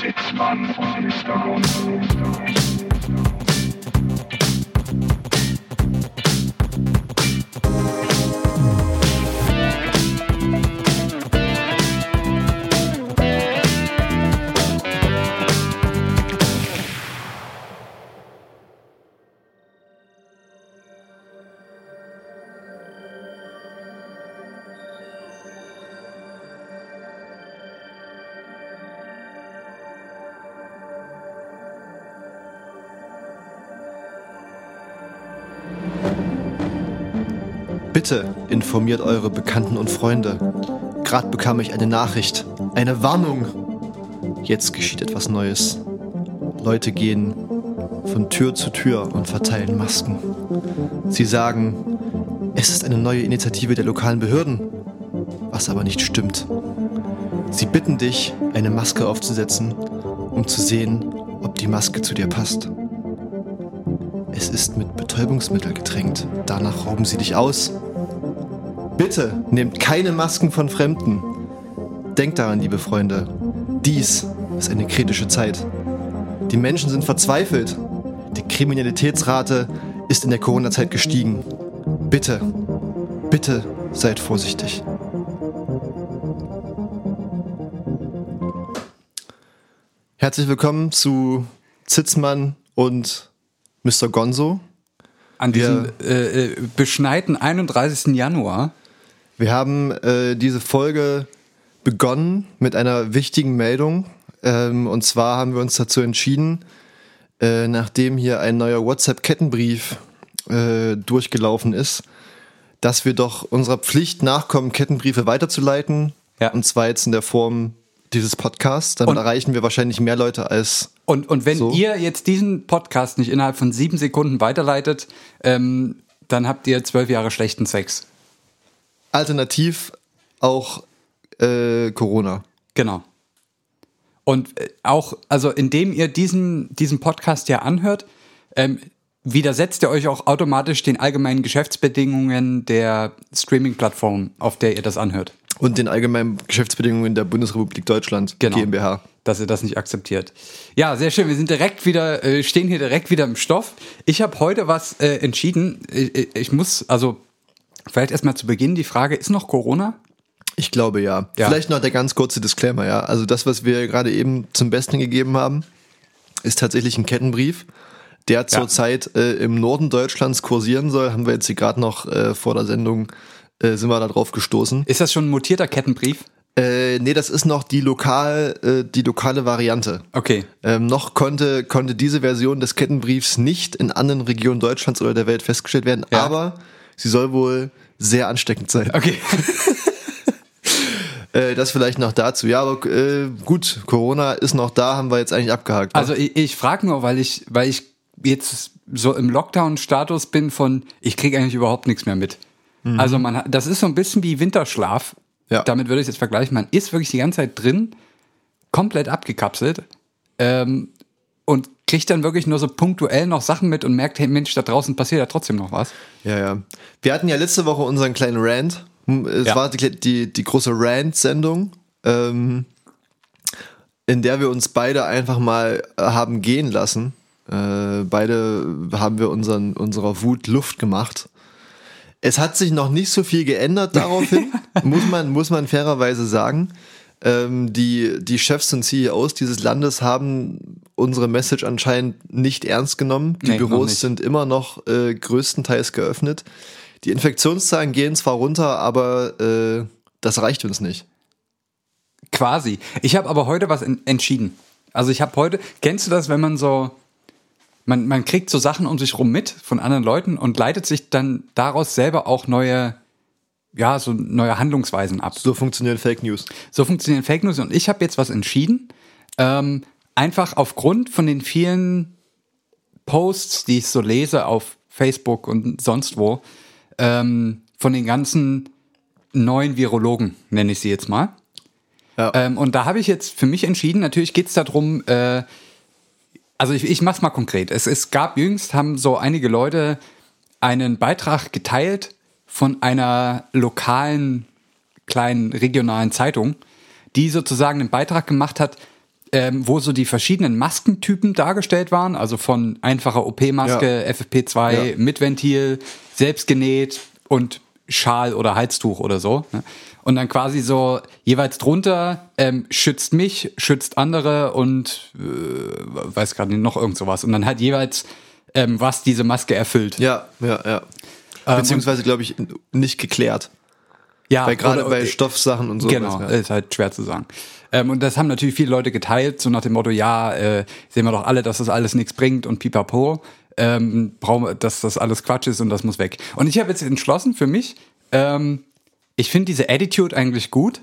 Sitzmann und Mr. Bitte informiert eure Bekannten und Freunde. Gerade bekam ich eine Nachricht, eine Warnung. Jetzt geschieht etwas Neues. Leute gehen von Tür zu Tür und verteilen Masken. Sie sagen, es ist eine neue Initiative der lokalen Behörden, was aber nicht stimmt. Sie bitten dich, eine Maske aufzusetzen, um zu sehen, ob die Maske zu dir passt. Es ist mit Betäubungsmittel getränkt. Danach rauben sie dich aus. Bitte nehmt keine Masken von Fremden. Denkt daran, liebe Freunde. Dies ist eine kritische Zeit. Die Menschen sind verzweifelt. Die Kriminalitätsrate ist in der Corona-Zeit gestiegen. Bitte, bitte seid vorsichtig. Herzlich willkommen zu Zitzmann und Mr. Gonzo. An diesem äh, äh, beschneiten 31. Januar. Wir haben äh, diese Folge begonnen mit einer wichtigen Meldung. Ähm, und zwar haben wir uns dazu entschieden, äh, nachdem hier ein neuer WhatsApp-Kettenbrief äh, durchgelaufen ist, dass wir doch unserer Pflicht nachkommen, Kettenbriefe weiterzuleiten. Ja. Und zwar jetzt in der Form dieses Podcasts. Damit Und- erreichen wir wahrscheinlich mehr Leute als Und, und wenn So. ihr jetzt diesen Podcast nicht innerhalb von sieben Sekunden weiterleitet, ähm, dann habt ihr zwölf Jahre schlechten Sex. Alternativ auch äh, Corona. Genau. Und äh, auch, also indem ihr diesen, diesen Podcast ja anhört, ähm, widersetzt ihr euch auch automatisch den allgemeinen Geschäftsbedingungen der Streaming-Plattform, auf der ihr das anhört. Und den allgemeinen Geschäftsbedingungen der Bundesrepublik Deutschland Genau. GmbH. dass ihr das nicht akzeptiert. Ja, sehr schön. Wir sind direkt wieder, äh, stehen hier direkt wieder im Stoff. Ich habe heute was äh, entschieden. Ich, ich muss, also vielleicht erstmal zu Beginn die Frage, ist noch Corona? Ich glaube ja. Ja. Vielleicht noch der ganz kurze Disclaimer, ja. Also das, was wir gerade eben zum Besten gegeben haben, ist tatsächlich ein Kettenbrief, der zurzeit äh, im Norden Deutschlands kursieren soll. Haben wir jetzt hier gerade noch äh, vor der Sendung äh, sind wir da drauf gestoßen. Ist das schon ein mutierter Kettenbrief? Äh, nee, das ist noch die lokal, äh, die lokale Variante. Okay. Ähm, noch konnte, konnte diese Version des Kettenbriefs nicht in anderen Regionen Deutschlands oder der Welt festgestellt werden, Ja. aber sie soll wohl sehr ansteckend sein. Okay. Äh, das vielleicht noch dazu. Ja, aber äh, gut, Corona ist noch da, haben wir jetzt eigentlich abgehakt. ne? Also ich, ich frage nur, weil ich, weil ich jetzt so im Lockdown-Status bin von, ich kriege eigentlich überhaupt nichts mehr mit. Also man das ist so ein bisschen wie Winterschlaf. Ja. Damit würde ich es jetzt vergleichen. Man ist wirklich die ganze Zeit drin, komplett abgekapselt ähm, und kriegt dann wirklich nur so punktuell noch Sachen mit und merkt, hey Mensch, da draußen passiert ja trotzdem noch was. Ja, ja. Wir hatten ja letzte Woche unseren kleinen Rant. Hm, Es Ja. war die, die, die große Rant-Sendung, ähm, in der wir uns beide einfach mal äh, haben gehen lassen. Äh, beide haben wir unseren, unserer Wut Luft gemacht. Es hat sich noch nicht so viel geändert daraufhin, muss man, muss man fairerweise sagen. Ähm, die, die Chefs und CEOs dieses Landes haben unsere Message anscheinend nicht ernst genommen. Die Nee, Büros sind immer noch äh, größtenteils geöffnet. Die Infektionszahlen gehen zwar runter, aber äh, das reicht uns nicht. Quasi. Ich habe aber heute was en entschieden. Also ich habe heute, kennst du das, wenn man so, man, man kriegt so Sachen um sich rum mit von anderen Leuten und leitet sich dann daraus selber auch neue, ja, so neue Handlungsweisen ab. So funktionieren Fake News. So funktionieren Fake News und ich habe jetzt was entschieden. Ähm, einfach aufgrund von den vielen Posts, die ich so lese auf Facebook und sonst wo, ähm, von den ganzen neuen Virologen, nenne ich sie jetzt mal. Ja. Ähm, und da habe ich jetzt für mich entschieden, natürlich geht es darum, äh, also ich, ich mach's mal konkret. Es, es gab jüngst, haben so einige Leute einen Beitrag geteilt von einer lokalen, kleinen, regionalen Zeitung, die sozusagen einen Beitrag gemacht hat, ähm, wo so die verschiedenen Maskentypen dargestellt waren, also von einfacher OP-Maske, Ja. FFP2 Ja. mit Ventil, selbstgenäht und Schal oder Halstuch oder so. ne? Und dann quasi so jeweils drunter ähm, schützt mich, schützt andere und äh, weiß gerade nicht, noch irgend sowas. Und dann halt jeweils, ähm, was diese Maske erfüllt. Ja, ja, ja. Ähm, Beziehungsweise, glaube ich, nicht geklärt. Ja, Weil gerade bei Stoffsachen und so. Genau, ist halt schwer zu sagen. Ähm, und das haben natürlich viele Leute geteilt, so nach dem Motto, ja, äh, sehen wir doch alle, dass das alles nichts bringt und pipapo, ähm, brauchen dass das alles Quatsch ist und das muss weg. Und ich habe jetzt entschlossen für mich, ähm, ich finde diese Attitude eigentlich gut,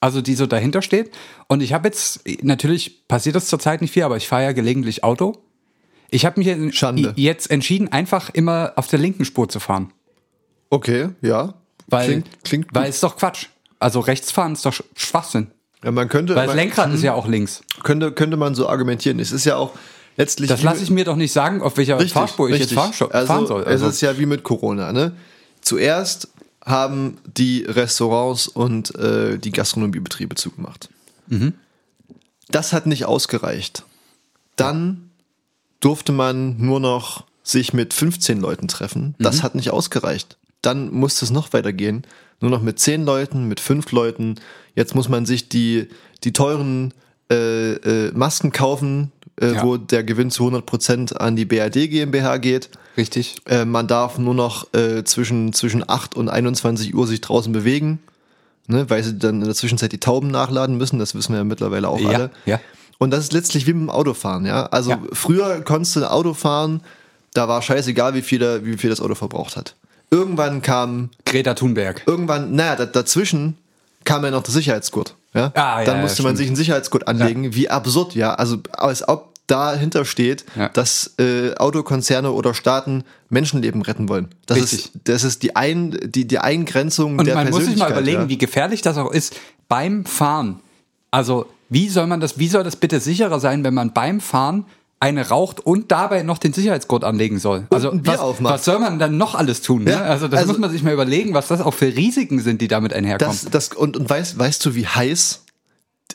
also die so dahinter steht. Und ich habe jetzt, natürlich passiert das zurzeit nicht viel, aber ich fahre ja gelegentlich Auto. Ich habe mich jetzt- Schande. jetzt entschieden, einfach immer auf der linken Spur zu fahren. Okay, ja. Weil, klingt, klingt weil es ist doch Quatsch. Also rechts fahren ist doch Sch- Schwachsinn. Ja, man könnte, Weil das Lenkrad ist ja auch links. könnte, könnte man so argumentieren. Es ist ja auch letztlich. Das lasse ich mir doch nicht sagen, auf welcher richtig, Fahrspur ich richtig. jetzt fahren, also, fahren soll. Also, Es ist ja wie mit Corona, ne? Zuerst haben die Restaurants und äh, die Gastronomiebetriebe zugemacht. Mhm. Das hat nicht ausgereicht. Dann durfte man nur noch sich mit 15 Leuten treffen. Mhm. Das hat nicht ausgereicht. Dann musste es noch weitergehen. Nur noch mit 10 Leuten, mit 5 Leuten. Jetzt muss man sich die, die teuren äh, äh, Masken kaufen, äh, Ja. wo der Gewinn zu 100% an die BRD GmbH geht. richtig. Äh, man darf nur noch äh, zwischen, zwischen 8 und 21 Uhr sich draußen bewegen, ne, weil sie dann in der Zwischenzeit die Tauben nachladen müssen. Das wissen wir ja mittlerweile auch Ja, alle. ja. Und das ist letztlich wie mit dem Autofahren, ja. Also Ja. früher konntest du ein Auto fahren, da war scheißegal, wie viel, der, wie viel das Auto verbraucht hat. Irgendwann kam, Greta Thunberg. irgendwann, naja, da, dazwischen kam ja noch der Sicherheitsgurt. Ja? Ah, ja, Dann ja, musste man stimmt. sich einen Sicherheitsgurt anlegen. Wie absurd, ja. Also als ob dahinter steht, Ja. dass äh, Autokonzerne oder Staaten Menschenleben retten wollen. Das Richtig. ist, das ist die, ein, die, die Eingrenzung Und der man muss sich mal überlegen, ja. wie gefährlich das auch ist beim Fahren. Also, wie soll man das, wie soll das bitte sicherer sein, wenn man beim Fahren eine raucht und dabei noch den Sicherheitsgurt anlegen soll? Also, was, was soll man dann noch alles tun? Ne? Ja, Also, das also- muss man sich mal überlegen, was das auch für Risiken sind, die damit einherkommen. Das, das, und und weißt, weißt du, wie heiß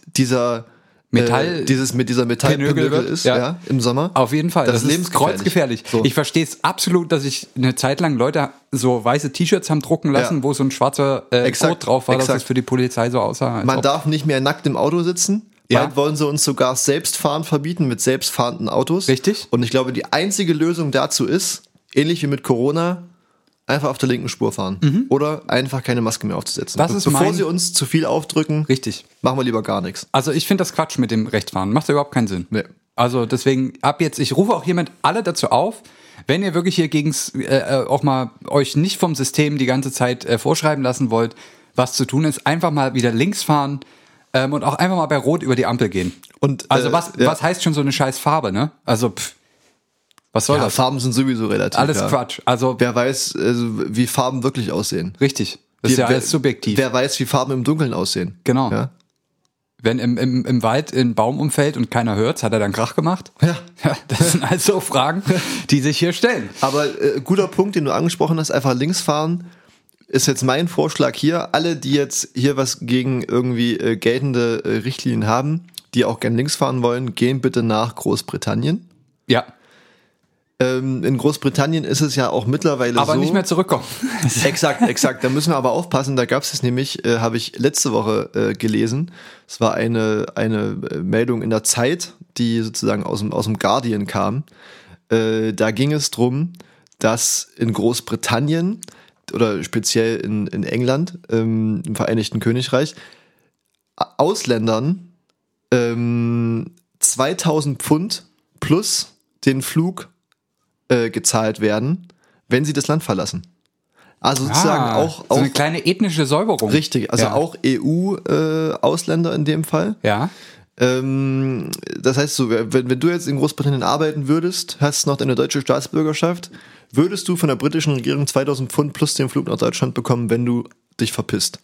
dieser Metall- äh, dieses mit dieser Metallpinögel ist, ja. ja. im Sommer? Auf jeden Fall. Das, Das, ist lebensgefährlich. kreuzgefährlich. So. Ich verstehe es absolut, dass ich eine Zeit lang Leute so weiße T-Shirts haben drucken lassen, Ja. wo so ein schwarzer äh, Exakt, Code drauf war, dass exakt. es für die Polizei so aussah. Man darf nicht mehr nackt im Auto sitzen. Ja. Bald wollen sie uns sogar Selbstfahren verbieten mit selbstfahrenden Autos. Richtig. Und ich glaube, die einzige Lösung dazu ist, ähnlich wie mit Corona, einfach auf der linken Spur fahren. Oder einfach keine Maske mehr aufzusetzen. Mhm. Das ist Bevor sie uns zu viel aufdrücken, Richtig. machen wir lieber gar nichts. Also ich finde das Quatsch mit dem Rechtfahren. Macht überhaupt keinen Sinn. Nee. Also deswegen ab jetzt, ich rufe auch jemand alle dazu auf, wenn ihr wirklich hier gegens äh, äh, auch mal euch nicht vom System die ganze Zeit äh, vorschreiben lassen wollt, was zu tun ist, einfach mal wieder links fahren ähm, und auch einfach mal bei Rot über die Ampel gehen. Und, Also äh, was, ja. was heißt schon so eine scheiß Farbe, ne? Also pff, was soll Ja, das? Farben sind sowieso relativ. Alles ja. Quatsch. Also Wer weiß, also, wie Farben wirklich aussehen. richtig. Das ist ja wer, alles subjektiv. Wer weiß, wie Farben im Dunkeln aussehen. Genau. Ja. Wenn im, im, im Wald ein Baum umfällt und keiner hört's, hat er dann Krach gemacht? Ja. Ja, das sind also Fragen, die sich hier stellen. Aber äh, guter Punkt, den du angesprochen hast, einfach links fahren, ist jetzt mein Vorschlag hier. Alle, die jetzt hier was gegen irgendwie äh, geltende äh, Richtlinien haben, die auch gern links fahren wollen, gehen bitte nach Großbritannien. Ja, Ähm, in Großbritannien ist es ja auch mittlerweile aber so. nicht mehr zurückkommen. Exakt, exakt. Da müssen wir aber aufpassen. Da gab es es nämlich, äh, habe ich letzte Woche äh, gelesen. Es war eine, eine äh, Meldung in der Zeit, die sozusagen aus dem, aus dem Guardian kam. Äh, da ging es drum, dass in Großbritannien oder speziell in, in England, ähm, im Vereinigten Königreich, Ausländern ähm, 2000 Pfund plus den Flug äh, gezahlt werden, wenn sie das Land verlassen. Also sozusagen Ah, auch, so auch eine kleine ethnische Säuberung. richtig, also ja. auch EU-Ausländer in dem Fall. Ja. Ähm, das heißt so, wenn, wenn du jetzt in Großbritannien arbeiten würdest, hast noch deine deutsche Staatsbürgerschaft, würdest du von der britischen Regierung 2000 Pfund plus den Flug nach Deutschland bekommen, wenn du dich verpisst.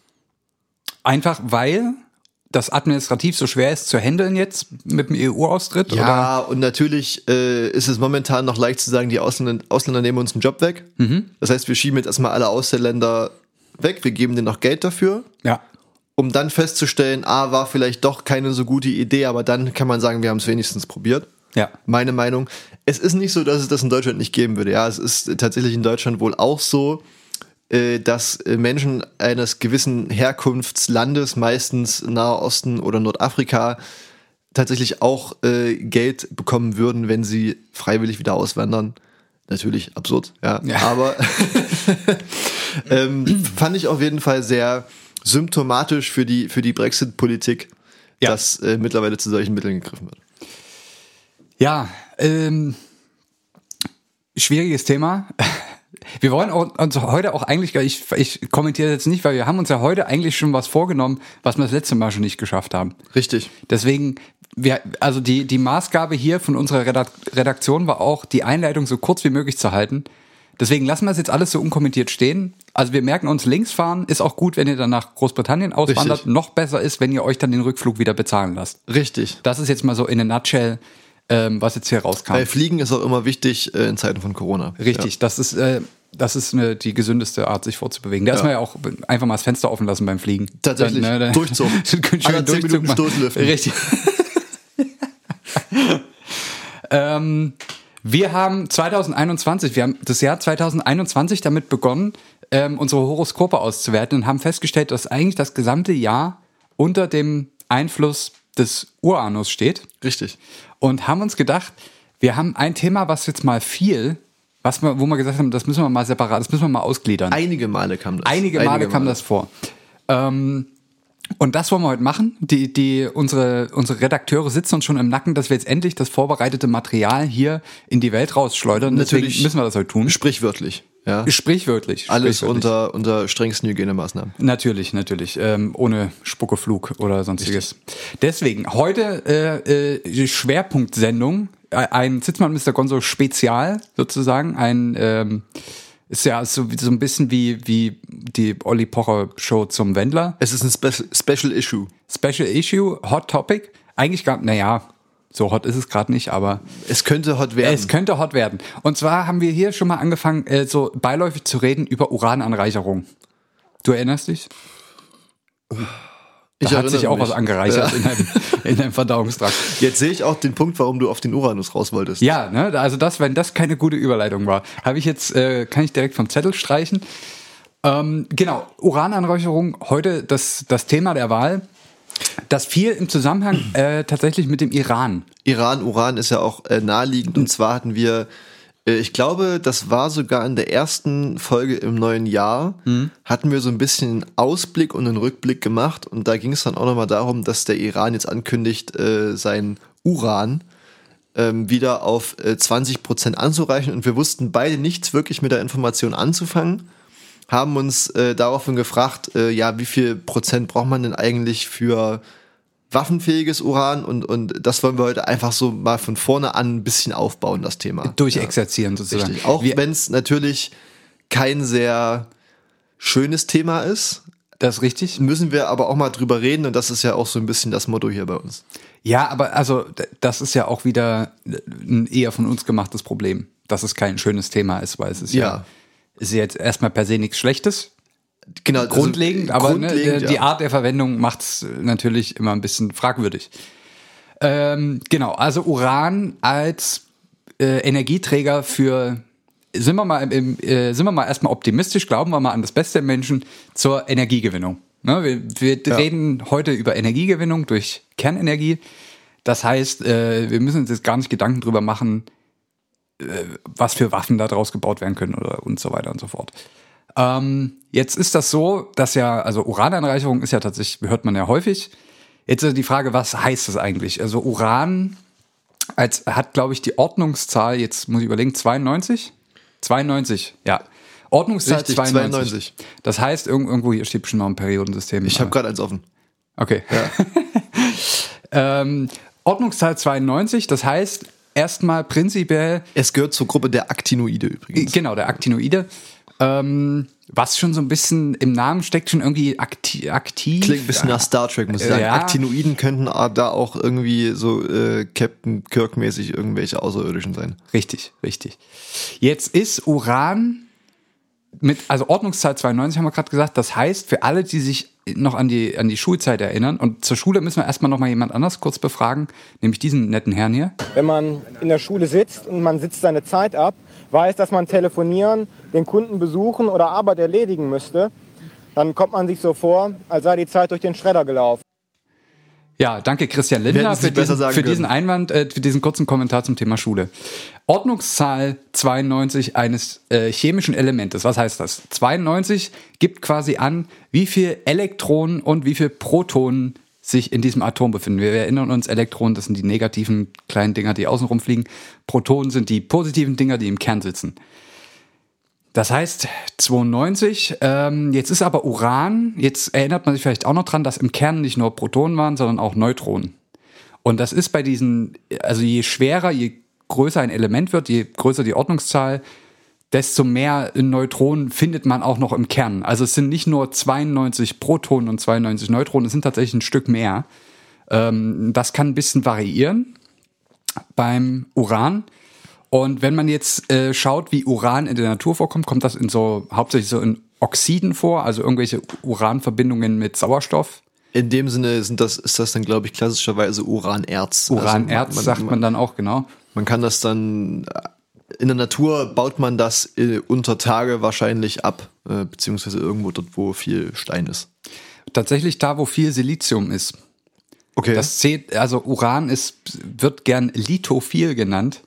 Einfach weil das administrativ so schwer ist zu handeln jetzt mit dem EU-Austritt? Oder? Ja, und natürlich äh, ist es momentan noch leicht zu sagen, die Ausländer, Ausländer nehmen uns einen Job weg. Mhm. Das heißt, wir schieben jetzt erstmal alle Ausländer weg, wir geben denen noch Geld dafür Ja. um dann festzustellen, ah, war vielleicht doch keine so gute Idee, aber dann kann man sagen, wir haben es wenigstens probiert. Ja. Meine Meinung. Es ist nicht so, dass es das in Deutschland nicht geben würde. Ja, es ist tatsächlich in Deutschland wohl auch so, dass äh, Menschen eines gewissen Herkunftslandes, meistens Nahe Osten oder Nordafrika, tatsächlich auch äh, Geld bekommen würden, wenn sie freiwillig wieder auswandern. Natürlich absurd, ja. Ja. Aber ähm, fand ich auf jeden Fall sehr symptomatisch für die, für die Brexit-Politik, Ja. dass äh, mittlerweile zu solchen Mitteln gegriffen wird. Ja, ähm, schwieriges Thema. Wir wollen uns heute auch eigentlich, ich, ich kommentiere jetzt nicht, weil wir haben uns ja heute eigentlich schon was vorgenommen, was wir das letzte Mal schon nicht geschafft haben. Richtig. Deswegen, wir, also die, die Maßgabe hier von unserer Redak Redaktion war auch, die Einleitung so kurz wie möglich zu halten. Deswegen lassen wir es jetzt alles so unkommentiert stehen. Also wir merken uns, links fahren ist auch gut, wenn ihr dann nach Großbritannien auswandert. Richtig. Noch besser ist, wenn ihr euch dann den Rückflug wieder bezahlen lasst. Richtig. Das ist jetzt mal so in a nutshell, ähm, was jetzt hier rauskam. Weil Fliegen ist auch immer wichtig äh, in Zeiten von Corona. Richtig, das ist, äh, das ist eine, die gesündeste Art, sich vorzubewegen. Da ist man ja auch einfach mal das Fenster offen lassen beim Fliegen. Tatsächlich. Dann, da- Durchzug. Schön Alle zehn Minuten machen. Stoßlüften. Richtig. ähm, wir haben 2021, wir haben das Jahr 2021 damit begonnen, ähm, unsere Horoskope auszuwerten und haben festgestellt, dass eigentlich das gesamte Jahr unter dem Einfluss des Uranus steht. Richtig. und haben uns gedacht, wir haben ein Thema, was jetzt mal viel, was wir, wo wir gesagt haben, das müssen wir mal separat, das müssen wir mal ausgliedern. Einige Male kam das. Einige Male kam das vor. Ähm, und das wollen wir heute machen. Die, die, unsere, unsere Redakteure sitzen uns schon im Nacken, dass wir jetzt endlich das vorbereitete Material hier in die Welt rausschleudern. Deswegen Natürlich. müssen wir das heute tun. Sprichwörtlich. Ja. Sprichwörtlich. Alles sprichwörtlich. unter, unter strengsten Hygienemaßnahmen. Natürlich, natürlich. Ähm, ohne Spuckeflug oder sonstiges. Deswegen, heute äh, äh, Schwerpunktsendung, äh, ein Zitzmann Mr. Gonzo Spezial sozusagen, ein ähm, ist ja so, so ein bisschen wie, wie die Olli Pocher Show zum Wendler. Es ist ein Spe Special Issue. Special Issue, Hot Topic. Eigentlich gar, naja, so hot ist es gerade nicht, aber Es könnte hot werden. es könnte hot werden. Und zwar haben wir hier schon mal angefangen, äh, so beiläufig zu reden über Urananreicherung. Du erinnerst dich? Ich Da hat sich auch mich. was angereichert in, deinem, in deinem Verdauungstrakt. Jetzt sehe ich auch den Punkt, warum du auf den Uranus raus wolltest. Ja, ne, also das, wenn das keine gute Überleitung war, habe ich jetzt, äh, kann ich direkt vom Zettel streichen. Ähm, genau, Urananräucherung, heute das, das Thema der Wahl. Das viel im Zusammenhang äh, tatsächlich mit dem Iran. Iran, Uran ist ja auch äh, naheliegend. Und zwar hatten wir, äh, ich glaube, das war sogar in der ersten Folge im neuen Jahr, hatten wir so ein bisschen einen Ausblick und einen Rückblick gemacht. Und da ging es dann auch nochmal darum, dass der Iran jetzt ankündigt, äh, sein Uran ähm, wieder auf äh, 20 Prozent anzureichen. Und wir wussten beide nichts wirklich mit der Information anzufangen haben uns äh, daraufhin gefragt, äh, ja, wie viel Prozent braucht man denn eigentlich für waffenfähiges Uran? Und, und das wollen wir heute einfach so mal von vorne an ein bisschen aufbauen, das Thema. Durchexerzieren sozusagen. Richtig. Auch wenn es natürlich kein sehr schönes Thema ist, das ist richtig. müssen wir aber auch mal drüber reden und das ist ja auch so ein bisschen das Motto hier bei uns. Ja, aber also das ist ja auch wieder ein eher von uns gemachtes Problem, dass es kein schönes Thema ist, weil es ist ja, Ja. ist ja jetzt erstmal per se nichts Schlechtes, Genau, also grundlegend, aber ne, grundlegend, der- die ja. Art der Verwendung macht es natürlich immer ein bisschen fragwürdig. Ähm, genau, also Uran als äh, Energieträger für sind wir mal im, äh, sind wir mal erstmal optimistisch, glauben wir mal an das Beste im Menschen zur Energiegewinnung. Ne, wir wir reden heute über Energiegewinnung durch Kernenergie. Das heißt, äh, wir müssen uns jetzt gar nicht Gedanken drüber machen, äh, was für Waffen da draus gebaut werden können oder und so weiter und so fort. Ähm, jetzt ist das so, dass ja, also Urananreicherung ist ja tatsächlich, hört man ja häufig. Jetzt ist die Frage, was heißt das eigentlich? Also Uran als hat, glaube ich, die Ordnungszahl, jetzt muss ich überlegen, 92? 92, ja. Ordnungszahl Richtig, 92. 92. Das heißt, irg- irgendwo hier steht bestimmt noch ein Periodensystem. Ich habe gerade eins offen. Okay. ähm, Ordnungszahl 92, das heißt, erstmal prinzipiell Es gehört zur Gruppe der Actinoide übrigens. Genau, der Actinoide. Ähm, was schon so ein bisschen im Namen steckt, schon irgendwie akti aktiv. Klingt ein bisschen nach Star Trek, muss ich sagen. Ja. Actinoiden könnten da auch irgendwie so äh, Captain Kirk-mäßig irgendwelche Außerirdischen sein. Richtig, richtig. Jetzt ist Uran mit, also Ordnungszahl 92 haben wir gerade gesagt, das heißt, für alle, die sich noch an die, an die Schulzeit erinnern, und zur Schule müssen wir erstmal noch mal jemand anders kurz befragen, nämlich diesen netten Herrn hier. Wenn man in der Schule sitzt und man sitzt seine Zeit ab, weiß, dass man telefonieren, den Kunden besuchen oder Arbeit erledigen müsste, dann kommt man sich so vor, als sei die Zeit durch den Schredder gelaufen. Ja, danke Christian Lindner für, diesen, für diesen. Einwand, äh, für diesen kurzen Kommentar zum Thema Schule. Ordnungszahl 92 eines äh, chemischen Elementes. Was heißt das? 92 gibt quasi an, wie viel Elektronen und wie viel Protonen sich in diesem Atom befinden. Wir erinnern uns, Elektronen, das sind die negativen kleinen Dinger, die außen rumfliegen. Protonen sind die positiven Dinger, die im Kern sitzen. Das heißt 92. Ähm, jetzt ist aber Uran, jetzt erinnert man sich vielleicht auch noch dran, dass im Kern nicht nur Protonen waren, sondern auch Neutronen. Und das ist bei diesen, also je schwerer, je größer ein Element wird, je größer die Ordnungszahl, desto mehr Neutronen findet man auch noch im Kern. Also es sind nicht nur 92 Protonen und 92 Neutronen, es sind tatsächlich ein Stück mehr. Ähm, das kann ein bisschen variieren beim Uran. Und wenn man jetzt äh, schaut, wie Uran in der Natur vorkommt, kommt das in so hauptsächlich so in Oxiden vor, also irgendwelche Uranverbindungen mit Sauerstoff. In dem Sinne sind das, ist das dann, glaube ich, klassischerweise Uranerz. Uranerz Also man- sagt man dann auch, genau. Man kann das dann, in der Natur baut man das äh, unter Tage wahrscheinlich ab, äh, beziehungsweise irgendwo dort, wo viel Stein ist. Tatsächlich da, wo viel Silizium ist. Okay. Das zählt, also Uran ist, wird gern lithophil genannt.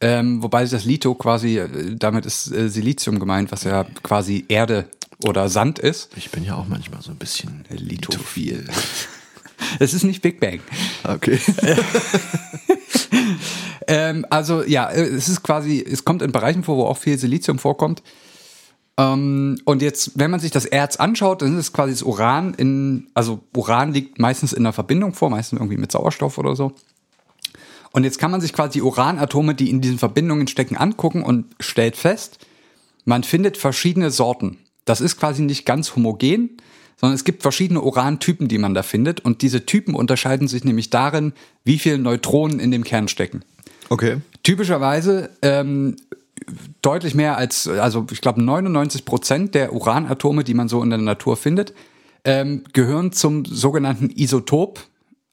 Ähm, wobei das Litho quasi, äh, damit ist äh, Silizium gemeint, was ja quasi Erde oder Sand ist. ich bin ja auch manchmal so ein bisschen lithophil. Es ist nicht Big Bang. Okay. Ähm, also ja, äh, es ist quasi, es kommt in Bereichen vor, wo auch viel Silizium vorkommt. Ähm, und jetzt, wenn man sich das Erz anschaut, dann ist es quasi das Uran in, also Uran liegt meistens in einer Verbindung vor, meistens irgendwie mit Sauerstoff oder so. Und jetzt kann man sich quasi die Uranatome, die in diesen Verbindungen stecken, angucken und stellt fest, man findet verschiedene Sorten. Das ist quasi nicht ganz homogen, sondern es gibt verschiedene Urantypen, die man da findet. Und diese Typen unterscheiden sich nämlich darin, wie viele Neutronen in dem Kern stecken. Okay. Typischerweise ähm, deutlich mehr als, also ich glaube 99 Prozent der Uranatome, die man so in der Natur findet, ähm, gehören zum sogenannten Isotop,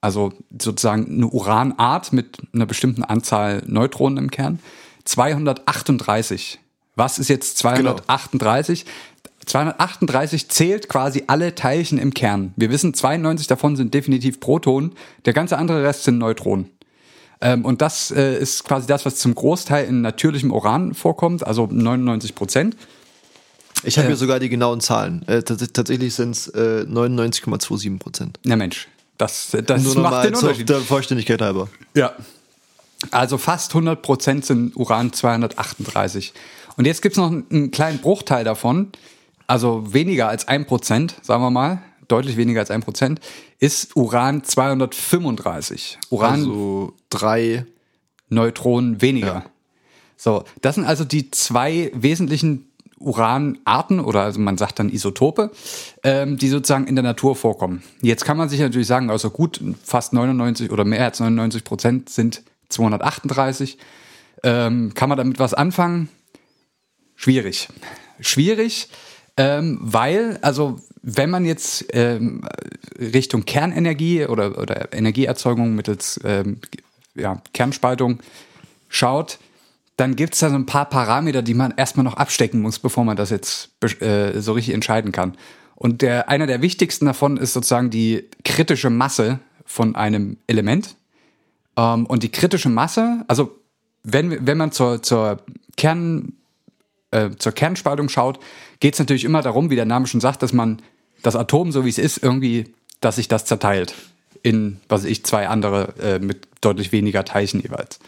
also sozusagen eine Uranart mit einer bestimmten Anzahl Neutronen im Kern. 238. Was ist jetzt 238? 238 zählt quasi alle Teilchen im Kern. Wir wissen, 92 davon sind definitiv Protonen, der ganze andere Rest sind Neutronen. Ähm, und das äh, ist quasi das, was zum Großteil in natürlichem Uran vorkommt, also 99 Prozent. Ich habe Äh. hier sogar die genauen Zahlen. Äh, tats- tatsächlich sind es äh, 99,27 Prozent. Na Mensch, das, das Nur macht den zur Unterschied. der Vollständigkeit halber. Ja. Also fast 100 Prozent sind Uran 238. Und jetzt gibt's noch einen, einen kleinen Bruchteil davon, also weniger als ein Prozent, sagen wir mal, deutlich weniger als ein Prozent, ist Uran 235. Uran Also drei. Neutronen weniger. Ja. So, das sind also die zwei wesentlichen Uranarten oder also man sagt dann Isotope, ähm, die sozusagen in der Natur vorkommen. Jetzt kann man sich natürlich sagen, also gut, fast 99 oder mehr als 99 Prozent sind 238. Ähm, kann man damit was anfangen? Schwierig. Schwierig, ähm, weil, also wenn man jetzt ähm, Richtung Kernenergie oder, oder Energieerzeugung mittels ähm, ja, Kernspaltung schaut, dann gibt es da so ein paar Parameter, die man erstmal noch abstecken muss, bevor man das jetzt äh, so richtig entscheiden kann. Und der, einer der wichtigsten davon ist sozusagen die kritische Masse von einem Element. Ähm, und die kritische Masse, also wenn, wenn man zur, zur Kern, äh, zur Kernspaltung schaut, geht es natürlich immer darum, wie der Name schon sagt, dass man das Atom, so wie es ist, irgendwie, dass sich das zerteilt in, was ich, zwei andere äh, mit deutlich weniger Teilchen jeweils.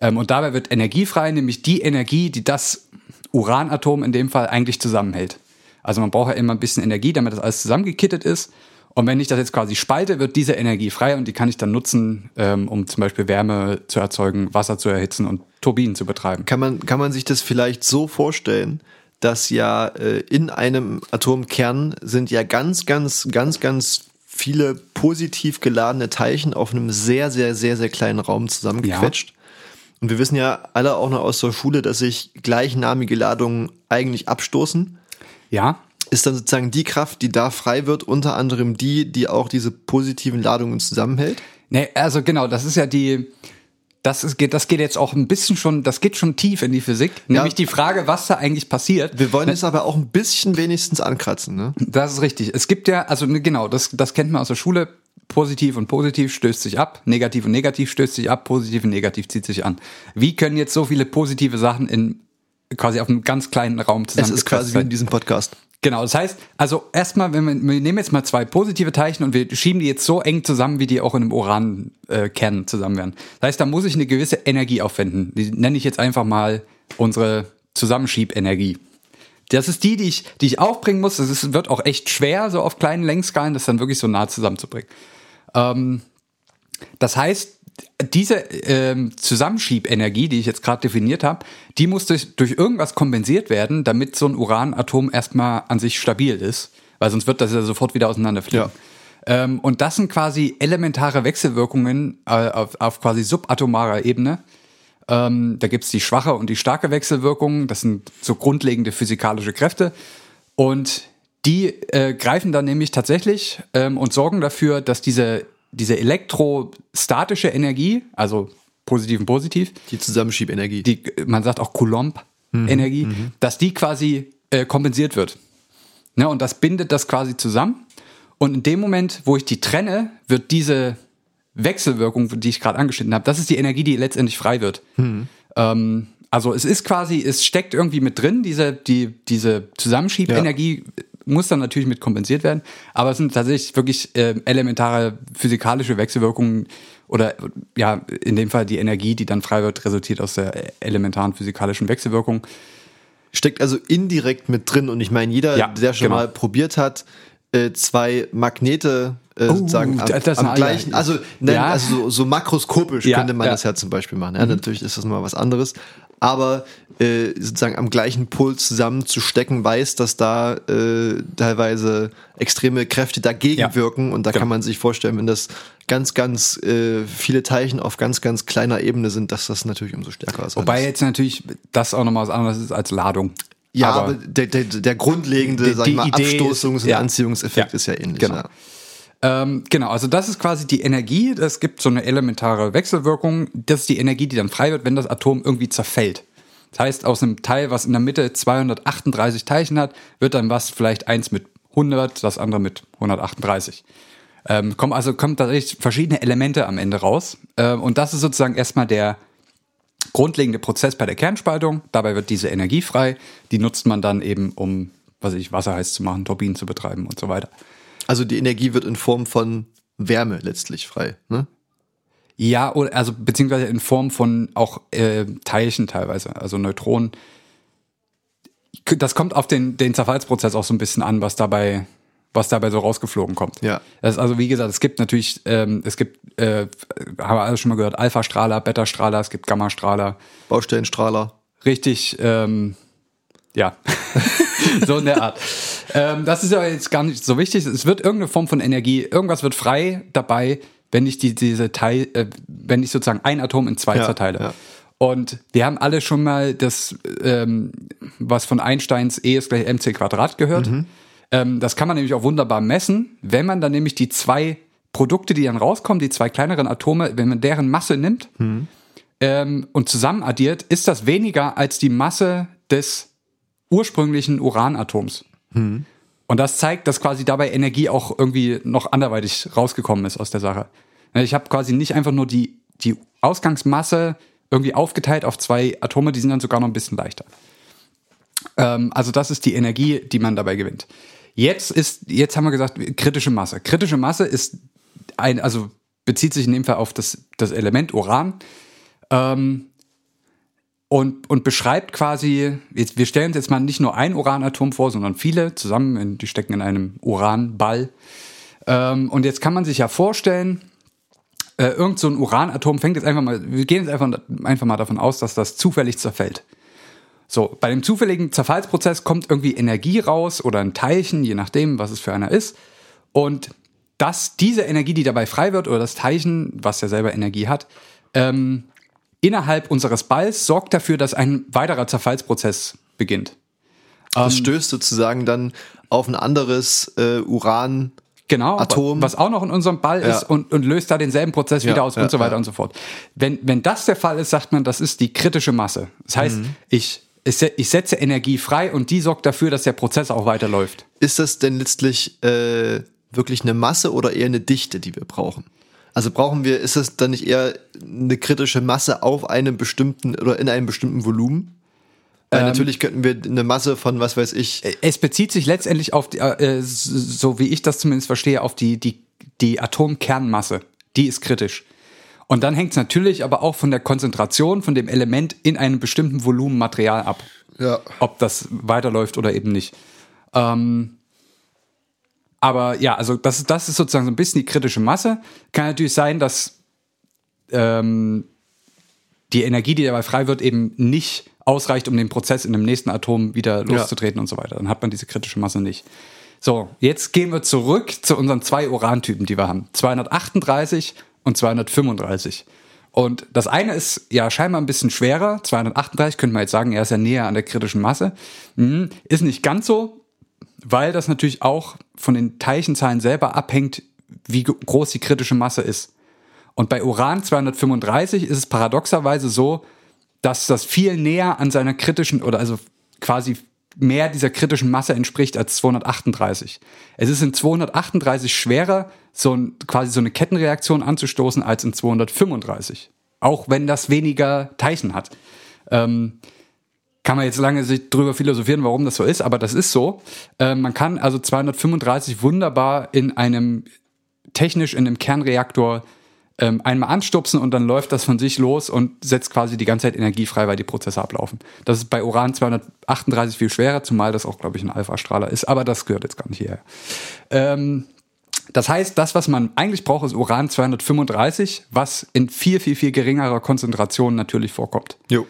Ähm, und dabei wird Energie frei, nämlich die Energie, die das Uranatom in dem Fall eigentlich zusammenhält. Also man braucht ja immer ein bisschen Energie, damit das alles zusammengekittet ist. Und wenn ich das jetzt quasi spalte, wird diese Energie frei und die kann ich dann nutzen, ähm, um zum Beispiel Wärme zu erzeugen, Wasser zu erhitzen und Turbinen zu betreiben. Kann man, kann man sich das vielleicht so vorstellen, dass ja äh, in einem Atomkern sind ja ganz, ganz, ganz, ganz viele positiv geladene Teilchen auf einem sehr, sehr, sehr, sehr kleinen Raum zusammengequetscht. Und wir wissen ja alle auch noch aus der Schule, dass sich gleichnamige Ladungen eigentlich abstoßen. Ja, Ist dann sozusagen die Kraft, die da frei wird, unter anderem die, die auch diese positiven Ladungen zusammenhält? Nee, also genau, das ist ja die, das ist, geht, das geht jetzt auch ein bisschen schon, das geht schon tief in die Physik. Nämlich die Frage, was da eigentlich passiert. Wir wollen es aber auch ein bisschen wenigstens ankratzen, ne? Das ist richtig. Es gibt ja, also ne, genau, das, das kennt man aus der Schule. Positiv und positiv stößt sich ab, negativ und negativ stößt sich ab, positiv und negativ zieht sich an. Wie können jetzt so viele positive Sachen in quasi auf einem ganz kleinen Raum Es zusammen ist quasi wie in diesem Podcast. Genau, das heißt, also erstmal, wenn wir, wir nehmen jetzt mal zwei positive Teilchen und wir schieben die jetzt so eng zusammen, wie die auch in einem Urankern äh, zusammen wären. Das heißt, da muss ich eine gewisse Energie aufwenden. Die nenne ich jetzt einfach mal unsere Zusammenschiebenergie. Das ist die, die ich, die ich aufbringen muss. Das ist, wird auch echt schwer, so auf kleinen Längsskalen, das dann wirklich so nah zusammenzubringen. Ähm, das heißt, diese ähm, Zusammenschiebenergie, die ich jetzt gerade definiert habe, die muss durch, durch irgendwas kompensiert werden, damit so ein Uranatom erstmal an sich stabil ist, weil sonst wird das ja sofort wieder auseinanderfliegen. Ja. Ähm, und das sind quasi elementare Wechselwirkungen äh, auf, auf quasi subatomarer Ebene. Ähm, da gibt's die schwache und die starke Wechselwirkung. Das sind so grundlegende physikalische Kräfte. Und die äh, greifen dann nämlich tatsächlich ähm, und sorgen dafür, dass diese, diese elektrostatische Energie, also positiv und positiv, Die Zusammenschiebenergie. die, man sagt auch Coulomb-Energie, dass die quasi äh, kompensiert wird. Ne, und das bindet das quasi zusammen. Und in dem Moment, wo ich die trenne, wird diese Wechselwirkung, die ich gerade angeschnitten habe, das ist die Energie, die letztendlich frei wird. Ähm, also es ist quasi, es steckt irgendwie mit drin, diese, die, diese Zusammenschiebenergie muss dann natürlich mit kompensiert werden, aber es sind tatsächlich wirklich äh, elementare physikalische Wechselwirkungen oder ja, in dem Fall die Energie, die dann frei wird, resultiert aus der elementaren physikalischen Wechselwirkung. steckt also indirekt mit drin. Und ich meine, jeder, Ja, der schon genau. mal probiert hat, äh, zwei Magnete äh, sozusagen am, Oh, ist am ein- gleichen, ja. also, nein, Ja. also so, so makroskopisch könnte man. Mhm. das ja zum Beispiel machen. Ja, Natürlich ist das mal was anderes. Aber äh, sozusagen am gleichen Pol zusammenzustecken, weiß, dass da äh, teilweise extreme Kräfte dagegen Ja. wirken. Und da Genau. kann man sich vorstellen, wenn das ganz, ganz äh, viele Teilchen auf ganz, ganz kleiner Ebene sind, dass das natürlich umso stärker ist. Wobei jetzt natürlich das auch nochmal was anderes ist als Ladung. Ja, aber, der, der, der grundlegende, Die- sag ich mal, Idee ist- Abstoßungs- und ja. Anziehungseffekt Ja. ist ja ähnlich. Genau. Ja. Ähm, genau, also das ist quasi die Energie. Es gibt so eine elementare Wechselwirkung. Das ist die Energie, die dann frei wird, wenn das Atom irgendwie zerfällt. Das heißt, aus einem Teil, was in der Mitte 238 Teilchen hat, wird dann was vielleicht eins mit 100, das andere mit 138. Ähm, kommen also kommen tatsächlich verschiedene Elemente am Ende raus. Ähm, und das ist sozusagen erstmal der grundlegende Prozess bei der Kernspaltung. Dabei wird diese Energie frei. Die nutzt man dann eben, um, was ich, Wasser heiß zu machen, Turbinen zu betreiben und so weiter. Also die Energie wird in Form von Wärme letztlich frei. Ne? Ja, oder also beziehungsweise in Form von auch äh, Teilchen teilweise, also Neutronen. Das kommt auf den, den Zerfallsprozess auch so ein bisschen an, was dabei, was dabei so rausgeflogen kommt. Ja. Also wie gesagt, es gibt natürlich, ähm, es gibt, äh, haben wir alle schon mal gehört, Alpha-Strahler, Beta-Strahler, es gibt Gamma-Strahler. Baustellenstrahler. Richtig, ähm, ja, so in der Art. ähm, das ist aber jetzt gar nicht so wichtig. Es wird irgendeine Form von Energie, irgendwas wird frei dabei, wenn ich die, diese Teil, äh, wenn ich sozusagen ein Atom in zwei Ja, zerteile. ja. Und wir haben alle schon mal das, ähm, was von Einsteins E ist gleich mc Quadrat gehört. Mhm. Ähm, das kann man nämlich auch wunderbar messen, wenn man dann nämlich die zwei Produkte, die dann rauskommen, die zwei kleineren Atome, wenn man deren Masse nimmt Mhm. ähm, und zusammen addiert, ist das weniger als die Masse des ursprünglichen Uranatoms. Mhm. Und das zeigt, dass quasi dabei Energie auch irgendwie noch anderweitig rausgekommen ist aus der Sache. Ich habe quasi nicht einfach nur die, die Ausgangsmasse irgendwie aufgeteilt auf zwei Atome, die sind dann sogar noch ein bisschen leichter. Ähm, also das ist die Energie, die man dabei gewinnt. Jetzt ist, jetzt haben wir gesagt, kritische Masse. Kritische Masse ist ein, also bezieht sich in dem Fall auf das, das Element Uran. Ähm, und, und beschreibt quasi, jetzt, wir stellen uns jetzt mal nicht nur ein Uranatom vor, sondern viele zusammen, in, die stecken in einem Uranball. Ähm, und jetzt kann man sich ja vorstellen, äh, irgend so ein Uranatom fängt jetzt einfach mal, wir gehen jetzt einfach, einfach mal davon aus, dass das zufällig zerfällt. So, bei dem zufälligen Zerfallsprozess kommt irgendwie Energie raus oder ein Teilchen, je nachdem, was es für einer ist. Und dass diese Energie, die dabei frei wird, oder das Teilchen, was ja selber Energie hat, ähm, innerhalb unseres Balls sorgt dafür, dass ein weiterer Zerfallsprozess beginnt. Das stößt sozusagen dann auf ein anderes äh, Uran. Genau, Atom. was auch noch in unserem Ball Ja. ist und, und löst da denselben Prozess Ja, wieder aus ja, und so weiter und so fort. Wenn, wenn das der Fall ist, sagt man, das ist die kritische Masse. Das heißt, Mhm. ich, ich setze Energie frei und die sorgt dafür, dass der Prozess auch weiterläuft. Ist das denn letztlich äh, wirklich eine Masse oder eher eine Dichte, die wir brauchen? Also brauchen wir, ist es dann nicht eher eine kritische Masse auf einem bestimmten oder in einem bestimmten Volumen? Weil Ähm, natürlich könnten wir eine Masse von, was weiß ich, Es bezieht sich letztendlich auf, die, äh, so wie ich das zumindest verstehe, auf die, die, die Atomkernmasse. Die ist kritisch. Und dann hängt es natürlich aber auch von der Konzentration von dem Element in einem bestimmten Volumen Material ab. Ja. Ob das weiterläuft oder eben nicht. Ähm, aber ja, also das, ist- das ist sozusagen so ein bisschen die kritische Masse. Kann natürlich sein, dass ähm, die Energie, die dabei frei wird, eben nicht ausreicht, um den Prozess in dem nächsten Atom wieder loszutreten und so weiter. Dann hat man diese kritische Masse nicht. So, jetzt gehen wir zurück zu unseren zwei Urantypen, die wir haben. 238 und 235. Und das eine ist ja scheinbar ein bisschen schwerer. 238 könnte man jetzt sagen, er ist ja näher an der kritischen Masse. Mhm, ist nicht ganz so, weil das natürlich auch von den Teilchenzahlen selber abhängt, wie groß die kritische Masse ist. Und bei Uran 235 ist es paradoxerweise so, dass das viel näher an seiner kritischen oder also quasi mehr dieser kritischen Masse entspricht als 238. Es ist in 238 schwerer, so ein, quasi so eine Kettenreaktion anzustoßen als in 235. Auch wenn das weniger Teilchen hat. Ähm, kann man jetzt lange sich drüber philosophieren, warum das so ist, aber das ist so. Ähm, man kann also 235 wunderbar in einem technisch in einem Kernreaktor ähm, einmal anstupsen und dann läuft das von sich los und setzt quasi die ganze Zeit Energie frei, weil die Prozesse ablaufen. Das ist bei Uran 238 viel schwerer, zumal das auch, glaube ich, ein Alpha-Strahler ist, aber das gehört jetzt gar nicht hierher. Ähm, das heißt, das, was man eigentlich braucht, ist Uran 235, was in viel, viel, viel geringerer Konzentration natürlich vorkommt. Jo.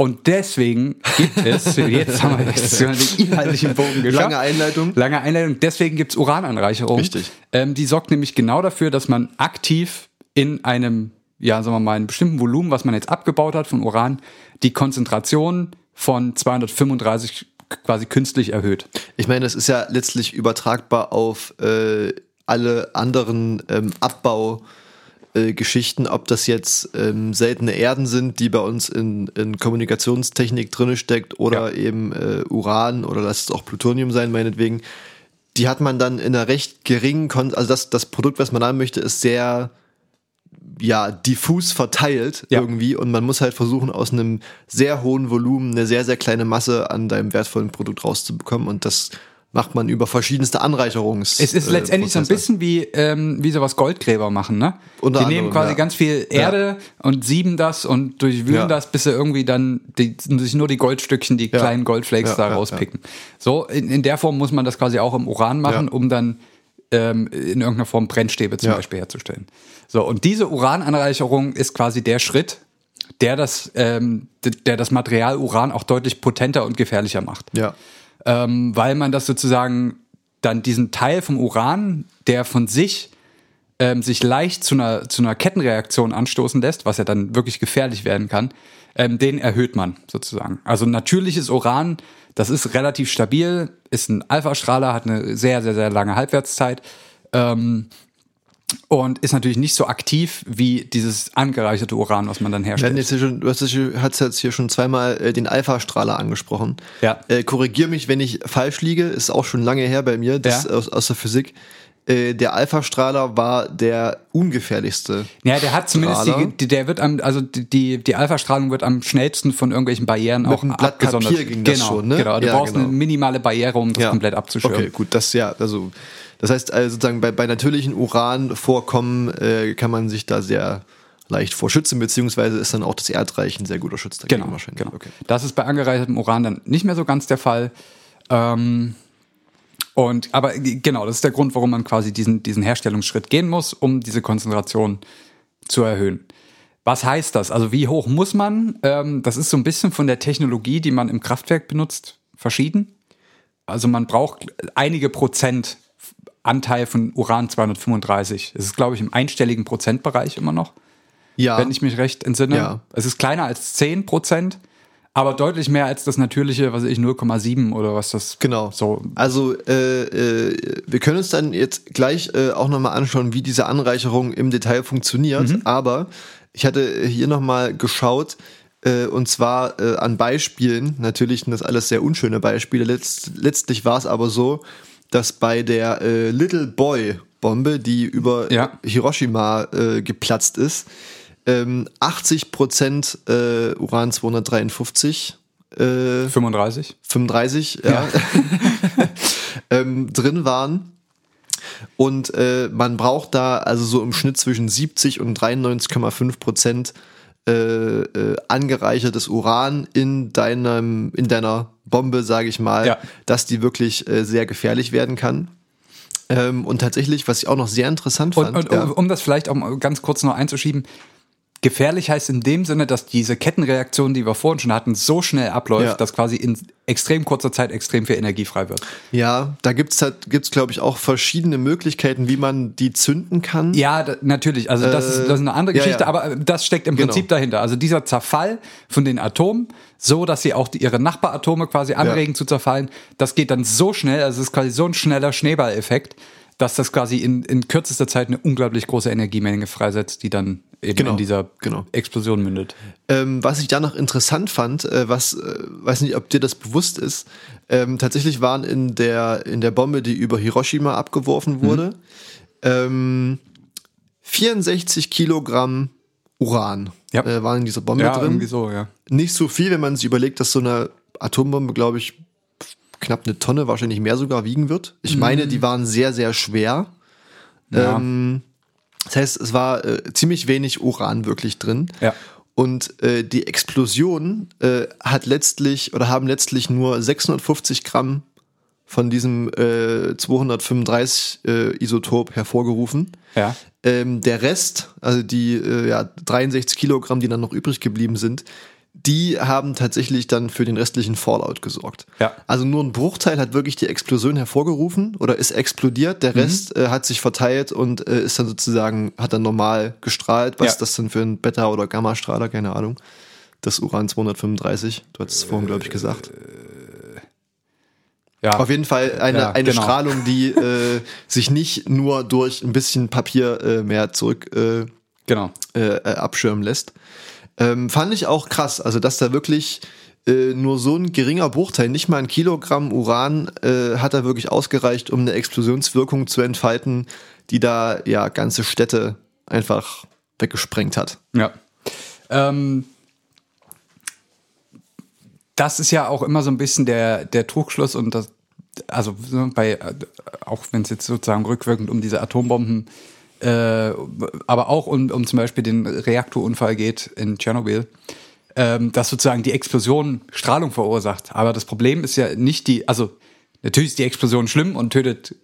Und deswegen gibt es, jetzt haben wir jetzt den inhaltlichen Bogen geschafft. Lange Einleitung. Lange Einleitung. Deswegen gibt es Urananreicherung. Richtig. Ähm, die sorgt nämlich genau dafür, dass man aktiv in einem, ja, sagen wir mal, einem bestimmten Volumen, was man jetzt abgebaut hat von Uran, die Konzentration von 235 quasi künstlich erhöht. Ich meine, das ist ja letztlich übertragbar auf äh, alle anderen ähm, Abbau. Äh, Geschichten, ob das jetzt ähm, seltene Erden sind, die bei uns in, in Kommunikationstechnik drinne steckt oder eben äh, Uran oder lass es auch Plutonium sein, meinetwegen. Die hat man dann in einer recht geringen, Kon also das, das Produkt, was man haben möchte, ist sehr ja, diffus verteilt Ja. irgendwie und man muss halt versuchen, aus einem sehr hohen Volumen eine sehr, sehr kleine Masse an deinem wertvollen Produkt rauszubekommen und das macht man über verschiedenste Anreicherungs. Es ist äh, letztendlich so ein Prozesse. bisschen wie, ähm, wie sowas Goldgräber machen, ne? Unter die nehmen quasi ja. ganz viel Erde und sieben das und durchwühlen Ja. das, bis sie irgendwie dann die, sich nur die Goldstückchen, die Ja. kleinen Goldflakes Ja, da ja, rauspicken. So, in, in der Form muss man das quasi auch im Uran machen, Ja. um dann ähm, in irgendeiner Form Brennstäbe zum Ja. Beispiel herzustellen. So, und diese Urananreicherung ist quasi der Schritt, der das, ähm, der das Material Uran auch deutlich potenter und gefährlicher macht Ja. Ähm, weil man das sozusagen dann diesen Teil vom Uran, der von sich ähm, sich leicht zu einer, zu einer Kettenreaktion anstoßen lässt, was ja dann wirklich gefährlich werden kann, ähm, den erhöht man sozusagen. Also natürliches Uran, das ist relativ stabil, ist ein Alpha-Strahler, hat eine sehr, sehr, sehr lange Halbwertszeit ähm, und ist natürlich nicht so aktiv wie dieses angereicherte Uran, was man dann herstellt. jetzt hier schon, du hast jetzt hier schon zweimal äh, den Alpha-Strahler angesprochen. Ja. Äh, Korrigier mich, wenn ich falsch liege, ist auch schon lange her bei mir, das Ja. aus, aus der Physik. Äh, der Alpha-Strahler war der ungefährlichste. Ja, der hat zumindest die, der wird am, also die, die, Alpha-Strahlung wird am schnellsten von irgendwelchen Barrieren auch einem Blatt abgesondert. Papier ging das genau, schon, ne? Genau, du Ja, brauchst genau. eine minimale Barriere, um das Ja. komplett abzuschirmen. Okay, gut, das ja, also das heißt also sozusagen bei, bei natürlichen Uranvorkommen äh, kann man sich da sehr leicht vor schützen, beziehungsweise ist dann auch das Erdreich ein sehr guter Schutz dagegen Genau, wahrscheinlich. genau. Okay. Das ist bei angereichertem Uran dann nicht mehr so ganz der Fall. Ähm, und aber g- genau, das ist der Grund, warum man quasi diesen, diesen Herstellungsschritt gehen muss, um diese Konzentration zu erhöhen. Was heißt das? Also wie hoch muss man? Ähm, das ist so ein bisschen von der Technologie, die man im Kraftwerk benutzt, verschieden. Also man braucht einige Prozent Anteil von Uran 235. Es ist, glaube ich, im einstelligen Prozentbereich immer noch. Ja. wenn ich mich recht entsinne. Ja. Es ist kleiner als 10 Prozent, aber deutlich mehr als das natürliche, was ich, 0,7 oder was das Genau. so. Also äh, äh, wir können uns dann jetzt gleich äh, auch nochmal anschauen, wie diese Anreicherung im Detail funktioniert. Mhm. Aber ich hatte hier nochmal geschaut, äh, und zwar äh, an Beispielen. Natürlich sind das alles sehr unschöne Beispiele. Letzt, letztlich war es aber so, dass bei der äh, Little Boy Bombe, die über Ja. Hiroshima äh, geplatzt ist, ähm, 80 Prozent äh, Uran 253 äh, 35. 35 ja. ähm, drin waren. Und äh, man braucht da also so im Schnitt zwischen 70 und 93,5 Prozent äh, äh, angereichertes Uran in deinem in deiner Bombe, sage ich mal, Ja. dass die wirklich äh, sehr gefährlich werden kann. Ähm, und tatsächlich, was ich auch noch sehr interessant Und, fand, und ja, um, um das vielleicht auch mal ganz kurz noch einzuschieben, gefährlich heißt in dem Sinne, dass diese Kettenreaktion, die wir vorhin schon hatten, so schnell abläuft, Ja. dass quasi in extrem kurzer Zeit extrem viel Energie frei wird. ja, da gibt's halt, gibt's glaube ich auch verschiedene Möglichkeiten, wie man die zünden kann. Ja, da, natürlich. Also das, ist, das ist eine andere Äh, ja, Geschichte, ja. aber das steckt im Genau. Prinzip dahinter. Also dieser Zerfall von den Atomen, so dass sie auch die, ihre Nachbaratome quasi anregen zu zerfallen, das geht dann so schnell, also es ist quasi so ein schneller Schneeballeffekt, dass das quasi in, in kürzester Zeit eine unglaublich große Energiemenge freisetzt, die dann eben Genau, in dieser genau. Explosion mündet. Ähm, was ich da noch interessant fand, äh, was, äh, weiß nicht, ob dir das bewusst ist, ähm, tatsächlich waren in der, in der Bombe, die über Hiroshima abgeworfen wurde, ähm, 64 Kilogramm Uran Ja. äh, waren in dieser Bombe Ja, drin. irgendwie so, ja. Nicht so viel, wenn man sich überlegt, dass so eine Atombombe, glaube ich, knapp eine Tonne, wahrscheinlich mehr sogar wiegen wird. Ich meine, die waren sehr, sehr schwer. Ja. Ähm, das heißt, es war äh, ziemlich wenig Uran wirklich drin. Ja. Und äh, die Explosion äh, hat letztlich oder haben letztlich nur 650 Gramm von diesem äh, 235 äh, Isotop hervorgerufen. Ja. Ähm, der Rest, also die äh, ja, 63 Kilogramm, die dann noch übrig geblieben sind, die haben tatsächlich dann für den restlichen Fallout gesorgt. Ja. Also nur ein Bruchteil hat wirklich die Explosion hervorgerufen oder ist explodiert. Der Rest äh, hat sich verteilt und äh, ist dann sozusagen, hat dann normal gestrahlt. Was Ja. ist das denn für ein Beta- oder Gammastrahler? Keine Ahnung. Das Uran 235. Du hattest es vorhin, glaube ich, gesagt. ja. Auf jeden Fall eine, Ja, eine genau. Strahlung, die äh, sich nicht nur durch ein bisschen Papier äh, mehr zurück äh, Genau. äh, äh, abschirmen lässt. Ähm, fand ich auch krass, also dass da wirklich äh, nur so ein geringer Bruchteil, nicht mal ein Kilogramm Uran, äh, hat da wirklich ausgereicht, um eine Explosionswirkung zu entfalten, die da ja ganze Städte einfach weggesprengt hat. Ja. Ähm, das ist ja auch immer so ein bisschen der, der Trugschluss und das, also so bei, äh, auch wenn es jetzt sozusagen rückwirkend um diese Atombomben, äh, aber auch um, um zum Beispiel den Reaktorunfall geht in Tschernobyl, ähm, dass sozusagen die Explosion Strahlung verursacht. Aber das Problem ist ja nicht die, also natürlich ist die Explosion schlimm und tötet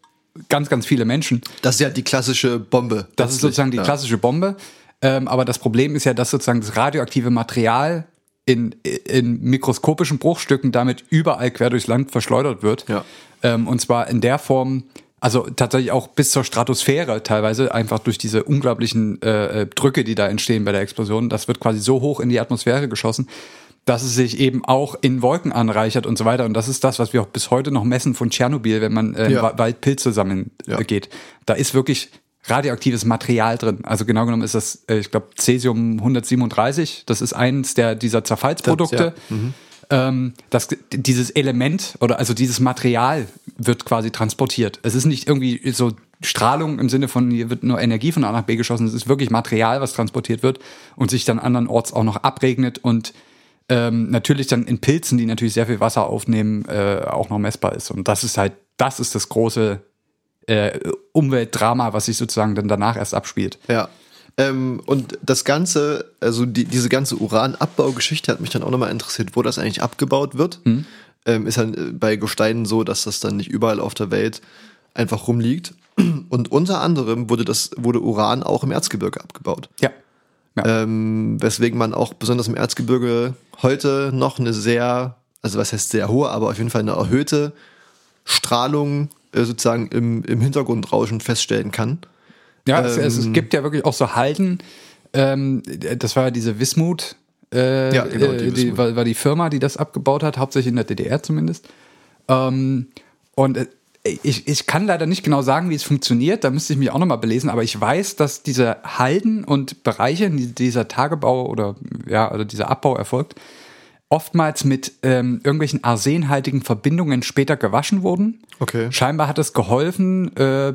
ganz, ganz viele Menschen. Das ist ja die klassische Bombe. Das ist sozusagen die ja. klassische Bombe. Ähm, aber das Problem ist ja, dass sozusagen das radioaktive Material in, in mikroskopischen Bruchstücken damit überall quer durchs Land verschleudert wird. Ja. Ähm, und zwar in der Form, also tatsächlich auch bis zur Stratosphäre teilweise, einfach durch diese unglaublichen äh, äh, Drücke, die da entstehen bei der Explosion. Das wird quasi so hoch in die Atmosphäre geschossen, dass es sich eben auch in Wolken anreichert und so weiter. Und das ist das, was wir auch bis heute noch messen von Tschernobyl, wenn man äh, Ja. im Wald Pilze sammeln Ja. äh, geht. Da ist wirklich radioaktives Material drin. Also genau genommen ist das, äh, ich glaube, Cäsium 137. Das ist eins der dieser Zerfallsprodukte. Das, Ähm, das, dieses Element oder also dieses Material wird quasi transportiert. Es ist nicht irgendwie so Strahlung im Sinne von, hier wird nur Energie von A nach B geschossen. Es ist wirklich Material, was transportiert wird und sich dann andernorts auch noch abregnet und ähm, natürlich dann in Pilzen, die natürlich sehr viel Wasser aufnehmen, äh, auch noch messbar ist. Und das ist halt, das ist das große äh, Umweltdrama, was sich sozusagen dann danach erst abspielt. Ja. Ähm, und das Ganze, also die, diese ganze Uranabbaugeschichte hat mich dann auch nochmal interessiert, wo das eigentlich abgebaut wird. Ähm, ist halt äh, bei Gesteinen so, dass das dann nicht überall auf der Welt einfach rumliegt. Und unter anderem wurde das, wurde Uran auch im Erzgebirge abgebaut. Ja. ja. Ähm, weswegen man auch besonders im Erzgebirge heute noch eine sehr, also was heißt sehr hohe, aber auf jeden Fall eine erhöhte Strahlung äh, sozusagen im, im Hintergrundrauschen feststellen kann. Ja, es, es, es Ähm, gibt ja wirklich auch so Halden, ähm, das war ja diese Wismut, äh, Ja, genau, die äh, die, Wismut. war, war die Firma, die das abgebaut hat, hauptsächlich in der DDR zumindest. Ähm, und äh, ich, ich kann leider nicht genau sagen, wie es funktioniert, da müsste ich mich auch nochmal belesen, aber ich weiß, dass diese Halden und Bereiche, in die dieser Tagebau oder ja, oder dieser Abbau erfolgt, oftmals mit ähm, irgendwelchen arsenhaltigen Verbindungen später gewaschen wurden. Okay. Scheinbar hat es geholfen, äh, äh,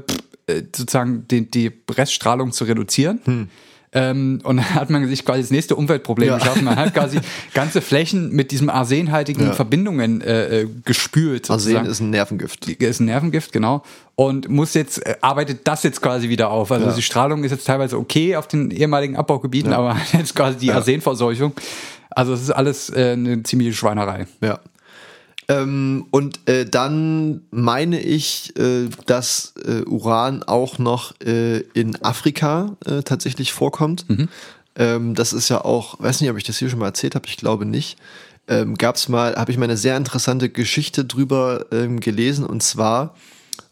sozusagen die, die Reststrahlung zu reduzieren. Ähm, und dann hat man sich quasi das nächste Umweltproblem Ja. geschaffen. Man hat quasi ganze Flächen mit diesem arsenhaltigen Ja. Verbindungen äh, äh, gespült. Arsen sozusagen. ist ein Nervengift. ist ein Nervengift, genau. Und muss jetzt, äh, arbeitet das jetzt quasi wieder auf. Also Ja. die Strahlung ist jetzt teilweise okay auf den ehemaligen Abbaugebieten, aber jetzt quasi die Arsenverseuchung. Also es ist alles äh, eine ziemliche Schweinerei. Ja. Ähm, und äh, dann meine ich, äh, dass äh, Uran auch noch äh, in Afrika äh, tatsächlich vorkommt. Ähm, das ist ja auch, weiß nicht, ob ich das hier schon mal erzählt habe, ich glaube nicht. Ähm, Gab es mal, habe ich mal eine sehr interessante Geschichte drüber ähm, gelesen und zwar,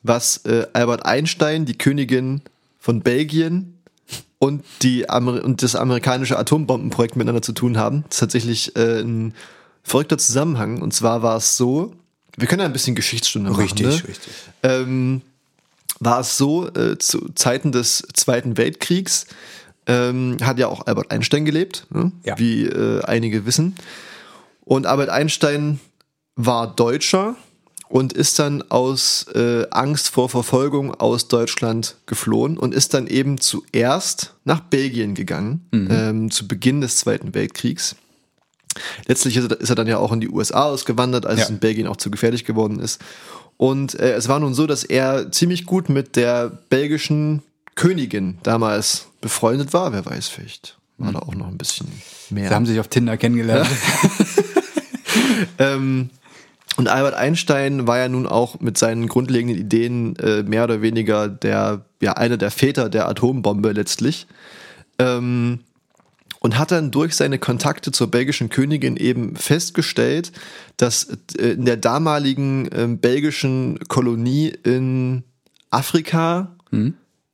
was äh, Albert Einstein, die Königin von Belgien, und, die Amer und das amerikanische Atombombenprojekt miteinander zu tun haben. Das ist tatsächlich äh, ein verrückter Zusammenhang. Und zwar war es so, wir können ja ein bisschen Geschichtsstunde machen. Richtig, ne? richtig. Ähm, war es so, äh, zu Zeiten des Zweiten Weltkriegs ähm, hat ja auch Albert Einstein gelebt, ne? Ja. wie äh, einige wissen. Und Albert Einstein war Deutscher und ist dann aus äh, Angst vor Verfolgung aus Deutschland geflohen und ist dann eben zuerst nach Belgien gegangen, ähm, zu Beginn des Zweiten Weltkriegs. Letztlich ist er, dann ja auch in die USA ausgewandert, als Ja. es in Belgien auch zu gefährlich geworden ist. Und äh, es war nun so, dass er ziemlich gut mit der belgischen Königin damals befreundet war. Wer weiß, vielleicht war da auch noch ein bisschen mehr. Sie haben sich auf Tinder kennengelernt. Ähm, und Albert Einstein war ja nun auch mit seinen grundlegenden Ideen äh, mehr oder weniger der, ja, einer der Väter der Atombombe letztlich. Ähm, und hat dann durch seine Kontakte zur belgischen Königin eben festgestellt, dass äh, in der damaligen ähm, belgischen Kolonie in Afrika,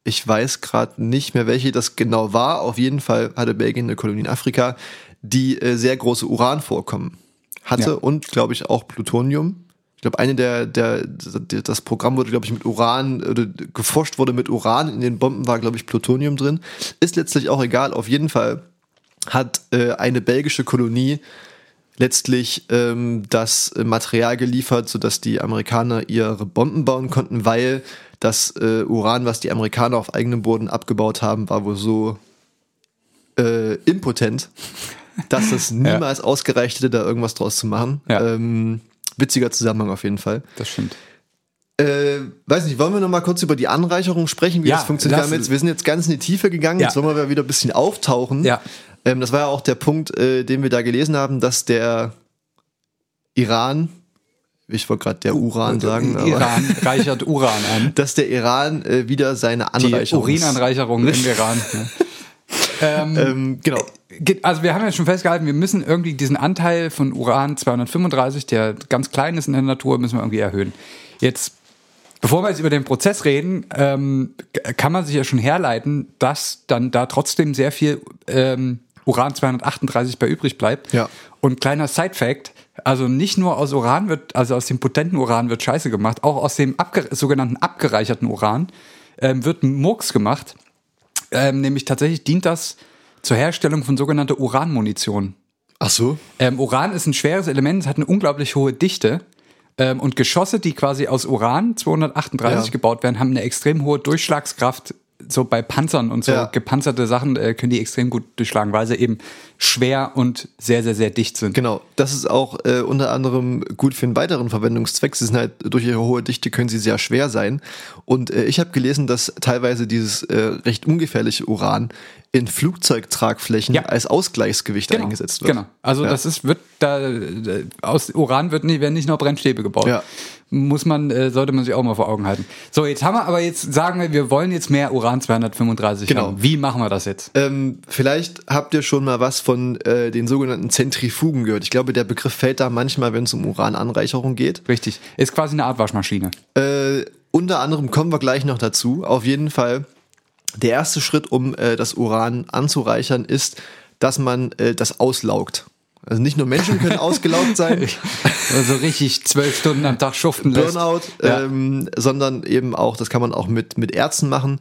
ich weiß gerade nicht mehr, welche das genau war, auf jeden Fall hatte Belgien eine Kolonie in Afrika, die äh, sehr große Uranvorkommen hatte Ja. und, glaube ich, auch Plutonium. Ich glaube, eine der, der, der, das Programm wurde, glaube ich, mit Uran, oder geforscht wurde mit Uran. In den Bomben war, glaube ich, Plutonium drin. Ist letztlich auch egal. Auf jeden Fall hat äh, eine belgische Kolonie letztlich ähm, das äh, Material geliefert, sodass die Amerikaner ihre Bomben bauen konnten, weil das äh, Uran, was die Amerikaner auf eigenem Boden abgebaut haben, war wohl so äh, impotent, dass das niemals ausgereicht hätte, da irgendwas draus zu machen. Ja. Ähm, witziger Zusammenhang auf jeden Fall. Das stimmt. Äh, weiß nicht, wollen wir noch mal kurz über die Anreicherung sprechen, wie Ja, das funktioniert? Wir, jetzt, wir sind jetzt ganz in die Tiefe gegangen, Ja. jetzt wollen wir wieder ein bisschen auftauchen. Ja. Ähm, das war ja auch der Punkt, äh, den wir da gelesen haben, dass der Iran, ich wollte gerade der Uran sagen, aber Iran reichert Uran an. dass der Iran äh, wieder seine Die Anreicherung. Urinanreicherung im Iran. Ja. Ähm, Ähm, genau. Geht- Also wir haben ja schon festgehalten, wir müssen irgendwie diesen Anteil von Uran 235, der ganz klein ist in der Natur, müssen wir irgendwie erhöhen. Jetzt, bevor wir jetzt über den Prozess reden, ähm, kann man sich ja schon herleiten, dass dann da trotzdem sehr viel ähm, Uran 238 bei übrig bleibt. Ja. Und kleiner Side-Fact, also nicht nur aus Uran wird, also aus dem potenten Uran wird Scheiße gemacht, auch aus dem abge sogenannten abgereicherten Uran ähm, wird Murks gemacht. Ähm, nämlich tatsächlich dient das zur Herstellung von sogenannter Uranmunition. Ach so. Ähm, Uran ist ein schweres Element, es hat eine unglaublich hohe Dichte. Ähm, und Geschosse, die quasi aus Uran 238 Ja. gebaut werden, haben eine extrem hohe Durchschlagskraft. So bei Panzern und so Ja. gepanzerte Sachen äh, können die extrem gut durchschlagen, weil sie eben schwer und sehr, sehr, sehr dicht sind. Genau, das ist auch äh, unter anderem gut für einen weiteren Verwendungszweck. Sie sind halt durch ihre hohe Dichte können sie sehr schwer sein. Und äh, ich habe gelesen, dass teilweise dieses äh, recht ungefährliche Uran in Flugzeugtragflächen Ja. als Ausgleichsgewicht Genau, eingesetzt wird. genau. Also Ja. das ist wird da äh, aus Uran wird nie, werden nicht nur Brennstäbe gebaut. Ja. Muss man äh, sollte man sich auch mal vor Augen halten. So jetzt haben wir aber jetzt sagen wir, wir wollen jetzt mehr Uran 235 Genau. haben. Wie machen wir das jetzt? Ähm, vielleicht habt ihr schon mal was von äh, den sogenannten Zentrifugen gehört. Ich glaube, der Begriff fällt da manchmal, wenn es um Urananreicherung geht. Richtig. Ist quasi eine Art Waschmaschine. Äh, unter anderem kommen wir gleich noch dazu. Auf jeden Fall Der erste Schritt, um äh, das Uran anzureichern, ist, dass man äh, das auslaugt. Also nicht nur Menschen können ausgelaugt sein, Also richtig zwölf Stunden am Tag schuften. Burnout, Ja. ähm, sondern eben auch, das kann man auch mit, mit Ärzten machen.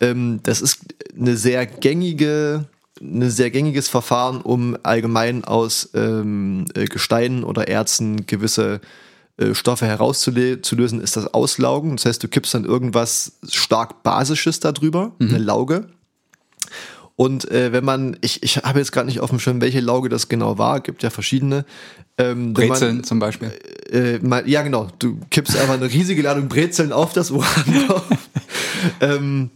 Ähm, das ist eine sehr gängige, ein sehr gängiges Verfahren, um allgemein aus ähm, äh, Gesteinen oder Erzen gewisse äh, Stoffe herauszulösen, ist das Auslaugen. Das heißt, du kippst dann irgendwas stark Basisches darüber, Mhm. eine Lauge. Und äh, wenn man, ich, ich habe jetzt gerade nicht auf dem Schirm, welche Lauge das genau war, gibt ja verschiedene. Ähm, wenn man- Brezeln zum Beispiel. äh, mal, ja, genau. Du kippst einfach eine riesige Ladung Brezeln auf das Uran drauf. ähm,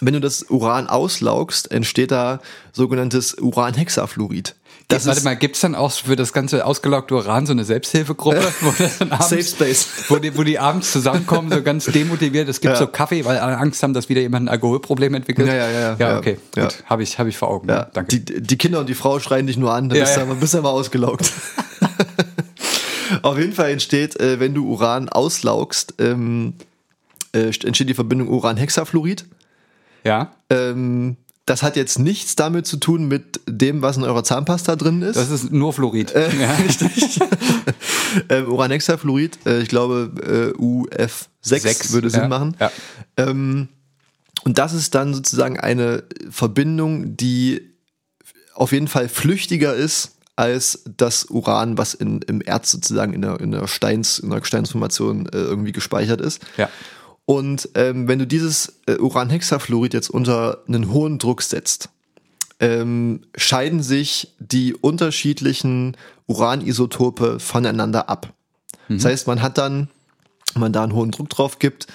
wenn du das Uran auslaugst, entsteht da sogenanntes Uranhexafluorid. Das Warte mal, gibt's dann auch für das ganze ausgelaugte Uran so eine Selbsthilfegruppe, wo, abends, Safe Space. wo, die, wo die abends zusammenkommen, so ganz demotiviert. Es gibt Ja. so Kaffee, weil alle Angst haben, dass wieder jemand ein Alkoholproblem entwickelt. Ja, ja, ja, Ja, ja. okay, Ja. gut. Habe ich, hab ich vor Augen. Ja, Danke. Die, die Kinder und die Frau schreien dich nur an, dann Ja, bist, ja. Du aber, bist du aber ausgelaugt. Auf jeden Fall entsteht, äh, wenn du Uran auslaugst, ähm, äh, entsteht die Verbindung Uranhexafluorid. ja, Ähm, das hat jetzt nichts damit zu tun mit dem, was in eurer Zahnpasta drin ist. das ist nur Fluorid. Äh, ja. Richtig. ähm, Uranhexafluorid, äh, ich glaube äh, UF6 Sechs, würde Sinn ja, machen. ja. Ähm, und das ist dann sozusagen eine Verbindung, die auf jeden Fall flüchtiger ist als das Uran, was in, im Erz sozusagen in der, in der, Steins, in der Gesteinsformation äh, irgendwie gespeichert ist. Ja. Und ähm, wenn du dieses äh, Uranhexafluorid jetzt unter einen hohen Druck setzt, ähm, scheiden sich die unterschiedlichen Uranisotope voneinander ab. Das heißt, man hat dann, wenn man da einen hohen Druck drauf gibt,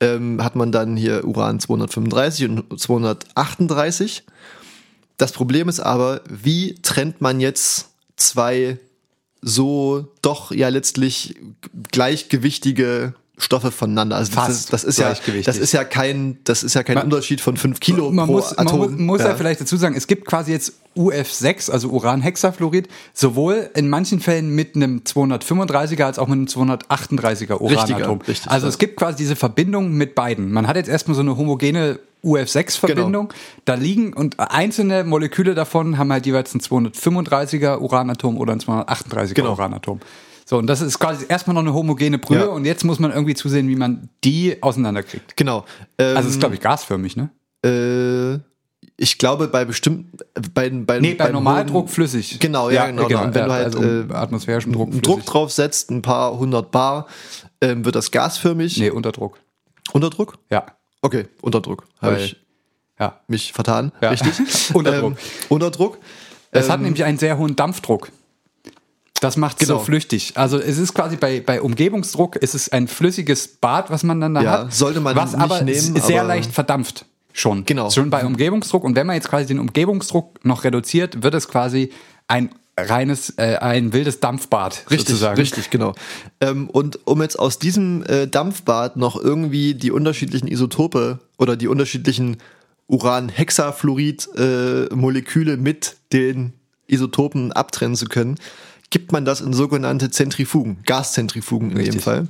ähm, hat man dann hier Uran 235 und 238. Das Problem ist aber, wie trennt man jetzt zwei so doch ja letztlich gleichgewichtige Stoffe voneinander? Also das Fast ist, das ist ja das ist ja kein das ist ja kein Man- Unterschied von 5 Kilo man pro muss, man Atom. muss, muss ja. vielleicht dazu sagen, es gibt quasi jetzt UF6, also Uranhexafluorid, sowohl in manchen Fällen mit einem 235er als auch mit einem 238er Uranatom. Richtig, also ja. es gibt quasi diese Verbindung mit beiden. Man hat jetzt erstmal so eine homogene UF6-Verbindung. Genau. Da liegen und einzelne Moleküle davon haben halt jeweils ein 235er Uranatom oder ein 238er Genau. Uranatom. So, und das ist quasi erstmal noch eine homogene Brühe Ja. und jetzt muss man irgendwie zusehen, wie man die auseinanderkriegt. Genau. Ähm, Also es ist, glaube ich, gasförmig, ne? äh, ich glaube bei bestimmten bei, bei, Nee, bei beim Normaldruck flüssig. Genau, ja, genau. Und wenn du halt also äh, atmosphärischen Druck, einen Druck flüssig. drauf setzt, ein paar hundert Bar, ähm, wird das gasförmig. Nee, Unterdruck. Unterdruck? Ja. Okay, Unterdruck. Habe Weil- ich Ja. mich vertan. Ja. Richtig. Unterdruck. Ähm, Unterdruck. Es hat Ähm, nämlich einen sehr hohen Dampfdruck. Das macht es Genau. so flüchtig. Also es ist quasi bei, bei Umgebungsdruck, es ist ein flüssiges Bad, was man dann da Ja, hat. sollte man was nicht aber nehmen, s- sehr aber- leicht verdampft. Schon. Genau. Schon bei Umgebungsdruck. Und wenn man jetzt quasi den Umgebungsdruck noch reduziert, wird es quasi ein reines, äh, ein wildes Dampfbad Richtig, sozusagen. richtig, genau. Ähm, und um jetzt aus diesem äh, Dampfbad noch irgendwie die unterschiedlichen Isotope oder die unterschiedlichen Uran-Hexafluorid-Moleküle mit den Isotopen abtrennen zu können, gibt man das in sogenannte Zentrifugen, Gaszentrifugen in dem Richtig. Fall.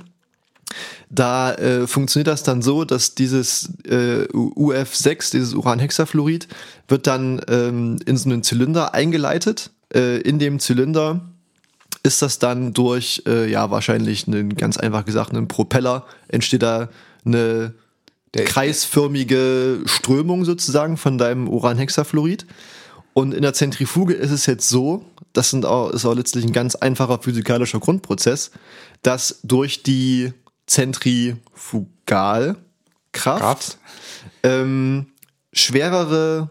Da äh, funktioniert das dann so, dass dieses äh, UF6, dieses Uranhexafluorid, wird dann ähm, in so einen Zylinder eingeleitet. Äh, in dem Zylinder ist das dann durch, äh, ja, wahrscheinlich einen, ganz einfach gesagt, einen Propeller, entsteht da eine kreisförmige Strömung sozusagen von deinem Uranhexafluorid. Und in der Zentrifuge ist es jetzt so, das sind auch, ist auch letztlich ein ganz einfacher physikalischer Grundprozess, dass durch die Zentrifugalkraft Kraft. ähm, schwerere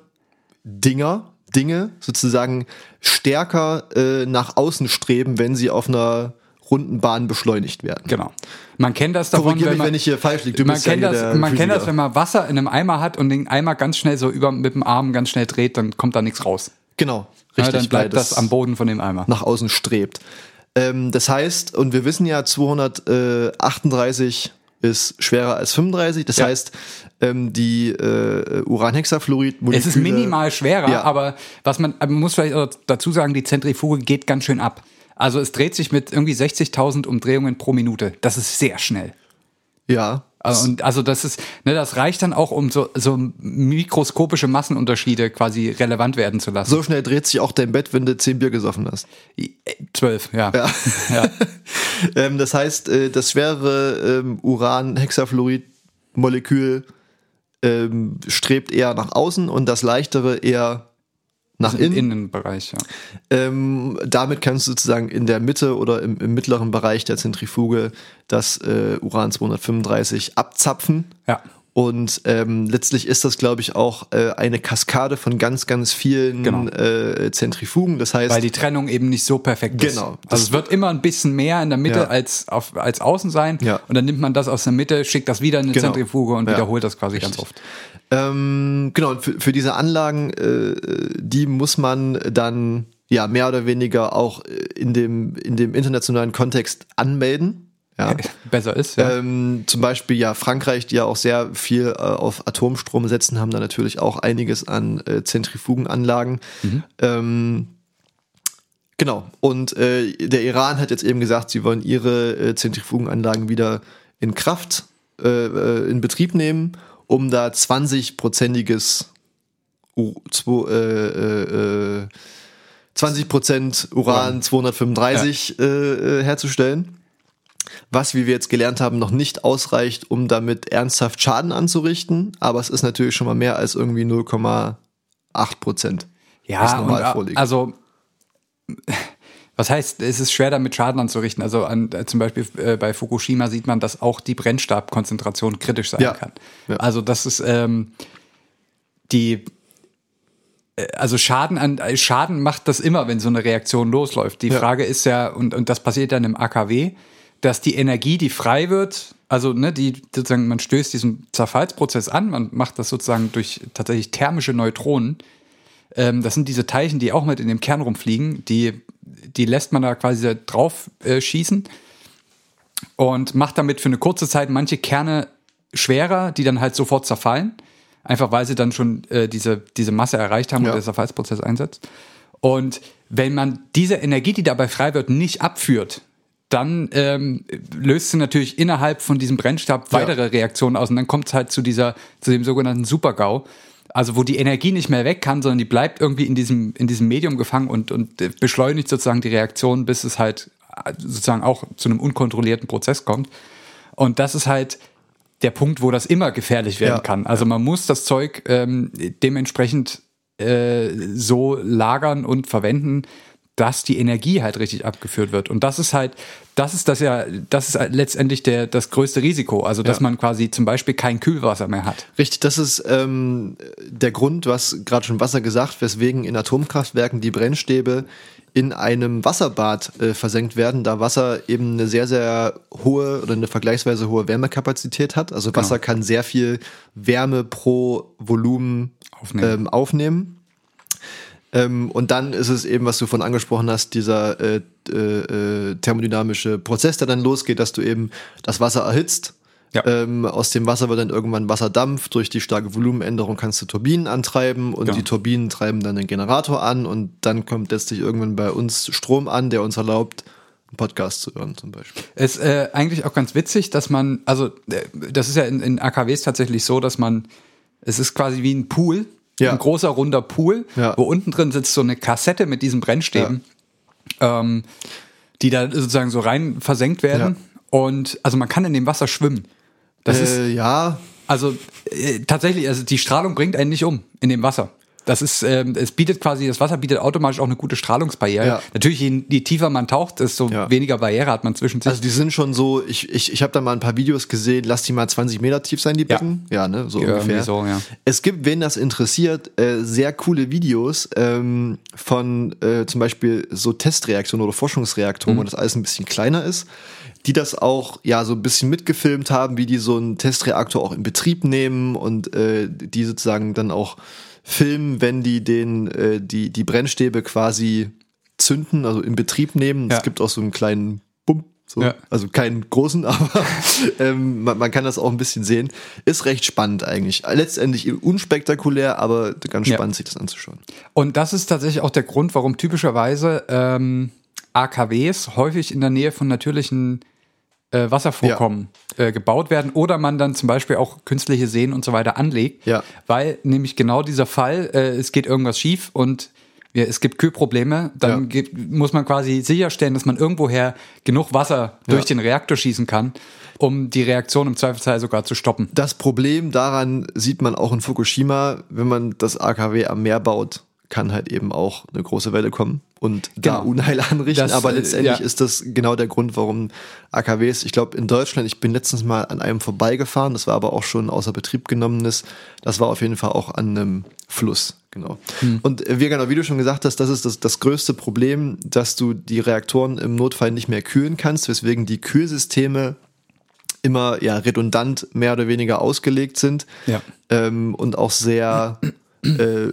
Dinger, Dinge sozusagen stärker äh, nach außen streben, wenn sie auf einer runden Bahn beschleunigt werden. Genau. Man kennt das davon, Korrigier wenn mich, man, wenn ich hier falsch liege. Man ja kennt hier das, man kennt das, wenn man Wasser in einem Eimer hat und den Eimer ganz schnell so über mit dem Arm ganz schnell dreht, dann kommt da nichts raus. Genau, Ja, richtig. dann bleibt weil das am Boden von dem Eimer. nach außen strebt. Ähm, das heißt, und wir wissen ja, 238 ist schwerer als 35. Das Ja. heißt, ähm, die äh, Uranhexafluorid-Moleküle... Es ist minimal schwerer, Ja. aber was man, man muss vielleicht dazu sagen, die Zentrifuge geht ganz schön ab. Also es dreht sich mit irgendwie 60.000 Umdrehungen pro Minute. Das ist sehr schnell. Ja, Also, und also das ist, ne, das reicht dann auch, um so, so mikroskopische Massenunterschiede quasi relevant werden zu lassen. So schnell dreht sich auch dein Bett, wenn du zehn Bier gesoffen hast. Zwölf, ja. Ja. ja. ähm, das heißt, äh, das schwere ähm, Uran-Hexafluorid-Molekül ähm, strebt eher nach außen und das leichtere eher nach Im innen. Innenbereich, ja. Ähm, damit kannst du sozusagen in der Mitte oder im, im mittleren Bereich der Zentrifuge das äh, Uran 235 abzapfen. Ja. Und ähm, letztlich ist das, glaube ich, auch äh, eine Kaskade von ganz, ganz vielen Genau. äh, Zentrifugen. Das heißt, Weil die Trennung eben nicht so perfekt ist. Genau. Also es wird immer ein bisschen mehr in der Mitte Ja. als, auf, als außen sein. Ja. Und dann nimmt man das aus der Mitte, schickt das wieder in eine Genau. Zentrifuge und Ja. wiederholt das quasi Richtig. ganz oft. Ähm, genau, und für, für diese Anlagen, äh, die muss man dann ja mehr oder weniger auch äh, in dem, in dem internationalen Kontext anmelden. Ja. Besser ist, ja. Ähm, zum Beispiel ja Frankreich, die ja auch sehr viel äh, auf Atomstrom setzen, haben da natürlich auch einiges an äh, Zentrifugenanlagen. Ähm, genau. Und äh, der Iran hat jetzt eben gesagt, sie wollen ihre äh, Zentrifugenanlagen wieder in Kraft, äh, äh, in Betrieb nehmen, um da 20-prozentiges U zwei, äh, äh, äh, 20% Uran 235 äh, äh, herzustellen was, wie wir jetzt gelernt haben, noch nicht ausreicht, um damit ernsthaft Schaden anzurichten. Aber es ist natürlich schon mal mehr als irgendwie 0,8 Prozent. Ja, und, vorliegt. also was heißt, es ist schwer damit Schaden anzurichten. Also an, äh, zum Beispiel äh, bei Fukushima sieht man, dass auch die Brennstabkonzentration kritisch sein Ja. kann. Ja. Also das ist ähm, die äh, also Schaden an äh, Schaden macht das immer, wenn so eine Reaktion losläuft. Die Ja. Frage ist ja, und, und das passiert dann im AKW, dass die Energie, die frei wird, also ne, die sozusagen, man stößt diesen Zerfallsprozess an, man macht das sozusagen durch tatsächlich thermische Neutronen. Ähm, das sind diese Teilchen, die auch mit in dem Kern rumfliegen, die, die lässt man da quasi drauf äh, schießen und macht damit für eine kurze Zeit manche Kerne schwerer, die dann halt sofort zerfallen. Einfach weil sie dann schon äh, diese, diese Masse erreicht haben Ja. und der Zerfallsprozess einsetzt. Und wenn man diese Energie, die dabei frei wird, nicht abführt, dann ähm, löst sie natürlich innerhalb von diesem Brennstab Ja. weitere Reaktionen aus und dann kommt es halt zu dieser, zu dem sogenannten Supergau. Also wo die Energie nicht mehr weg kann, sondern die bleibt irgendwie in diesem, in diesem Medium gefangen und, und äh, beschleunigt sozusagen die Reaktion, bis es halt äh, sozusagen auch zu einem unkontrollierten Prozess kommt. Und das ist halt der Punkt, wo das immer gefährlich werden Ja. kann. Also man muss das Zeug ähm, dementsprechend äh, so lagern und verwenden, dass die Energie halt richtig abgeführt wird. Und das ist halt, das ist das ja, das ist halt letztendlich der, das größte Risiko. Also, dass Ja. man quasi zum Beispiel kein Kühlwasser mehr hat. Richtig, das ist ähm, der Grund, hast gerade schon Wasser gesagt, weswegen in Atomkraftwerken die Brennstäbe in einem Wasserbad äh, versenkt werden, da Wasser eben eine sehr, sehr hohe oder eine vergleichsweise hohe Wärmekapazität hat. Also Wasser kann sehr viel Wärme pro Volumen Aufnehmen. Ähm, aufnehmen. Ähm, und dann ist es eben, was du von angesprochen hast, dieser äh, äh, äh, thermodynamische Prozess, der dann losgeht, dass du eben das Wasser erhitzt. Ja. Ähm, aus dem Wasser wird dann irgendwann Wasserdampf. Durch die starke Volumenänderung kannst du Turbinen antreiben und Genau. die Turbinen treiben dann den Generator an und dann kommt letztlich irgendwann bei uns Strom an, der uns erlaubt, einen Podcast zu hören zum Beispiel. Es ist äh, eigentlich auch ganz witzig, dass man, also äh, das ist ja in, in AKWs tatsächlich so, dass man, es ist quasi wie ein Pool, Ja. ein großer runder Pool, Ja. wo unten drin sitzt so eine Kassette mit diesen Brennstäben, ähm, die da sozusagen so rein versenkt werden. Und also man kann in dem Wasser schwimmen. Das ist äh, ja, also äh, tatsächlich, also die Strahlung bringt einen nicht um in dem Wasser. Das ist, ähm, es bietet quasi, das Wasser bietet automatisch auch eine gute Strahlungsbarriere. Ja. Natürlich, je, je tiefer man taucht, desto Ja. weniger Barriere hat man zwischen sich. Also die sind schon so, ich, ich, ich habe da mal ein paar Videos gesehen, lass die mal 20 Meter tief sein, die Ja. Becken. Ja, ne, so Ja, ungefähr. so, ja. Es gibt, wen das interessiert, äh, sehr coole Videos ähm, von äh, zum Beispiel so Testreaktionen oder Forschungsreaktoren, Mhm. wo das alles ein bisschen kleiner ist, die das auch ja so ein bisschen mitgefilmt haben, wie die so einen Testreaktor auch in Betrieb nehmen und äh, die sozusagen dann auch filmen, wenn die den äh, die die Brennstäbe quasi zünden, also in Betrieb nehmen. Ja. Es gibt auch so einen kleinen Bump, so. Ja. also keinen großen, aber ähm, man, man kann das auch ein bisschen sehen. Ist recht spannend eigentlich. Letztendlich unspektakulär, aber ganz Ja. spannend, sich das anzuschauen. Und das ist tatsächlich auch der Grund, warum typischerweise ähm, AKWs häufig in der Nähe von natürlichen äh, Wasservorkommen äh, gebaut werden oder man dann zum Beispiel auch künstliche Seen und so weiter anlegt. Ja. Weil nämlich genau dieser Fall, äh, es geht irgendwas schief und ja, es gibt Kühlprobleme, dann Ja. geht, muss man quasi sicherstellen, dass man irgendwoher genug Wasser durch den Reaktor schießen kann, um die Reaktion im Zweifelsfall sogar zu stoppen. Das Problem daran sieht man auch in Fukushima, wenn man das AKW am Meer baut, kann halt eben auch eine große Welle kommen und da Genau. Unheil anrichten. Das, Aber äh, letztendlich ja. ist das genau der Grund, warum AKWs, ich glaube in Deutschland, ich bin letztens mal an einem vorbeigefahren, das war aber auch schon außer Betrieb genommenes, das war auf jeden Fall auch an einem Fluss. Genau. Hm. Und äh, wie, genau, wie du schon gesagt hast, das ist das, das größte Problem, dass du die Reaktoren im Notfall nicht mehr kühlen kannst, weswegen die Kühlsysteme immer ja redundant mehr oder weniger ausgelegt sind Ja. ähm, und auch sehr äh,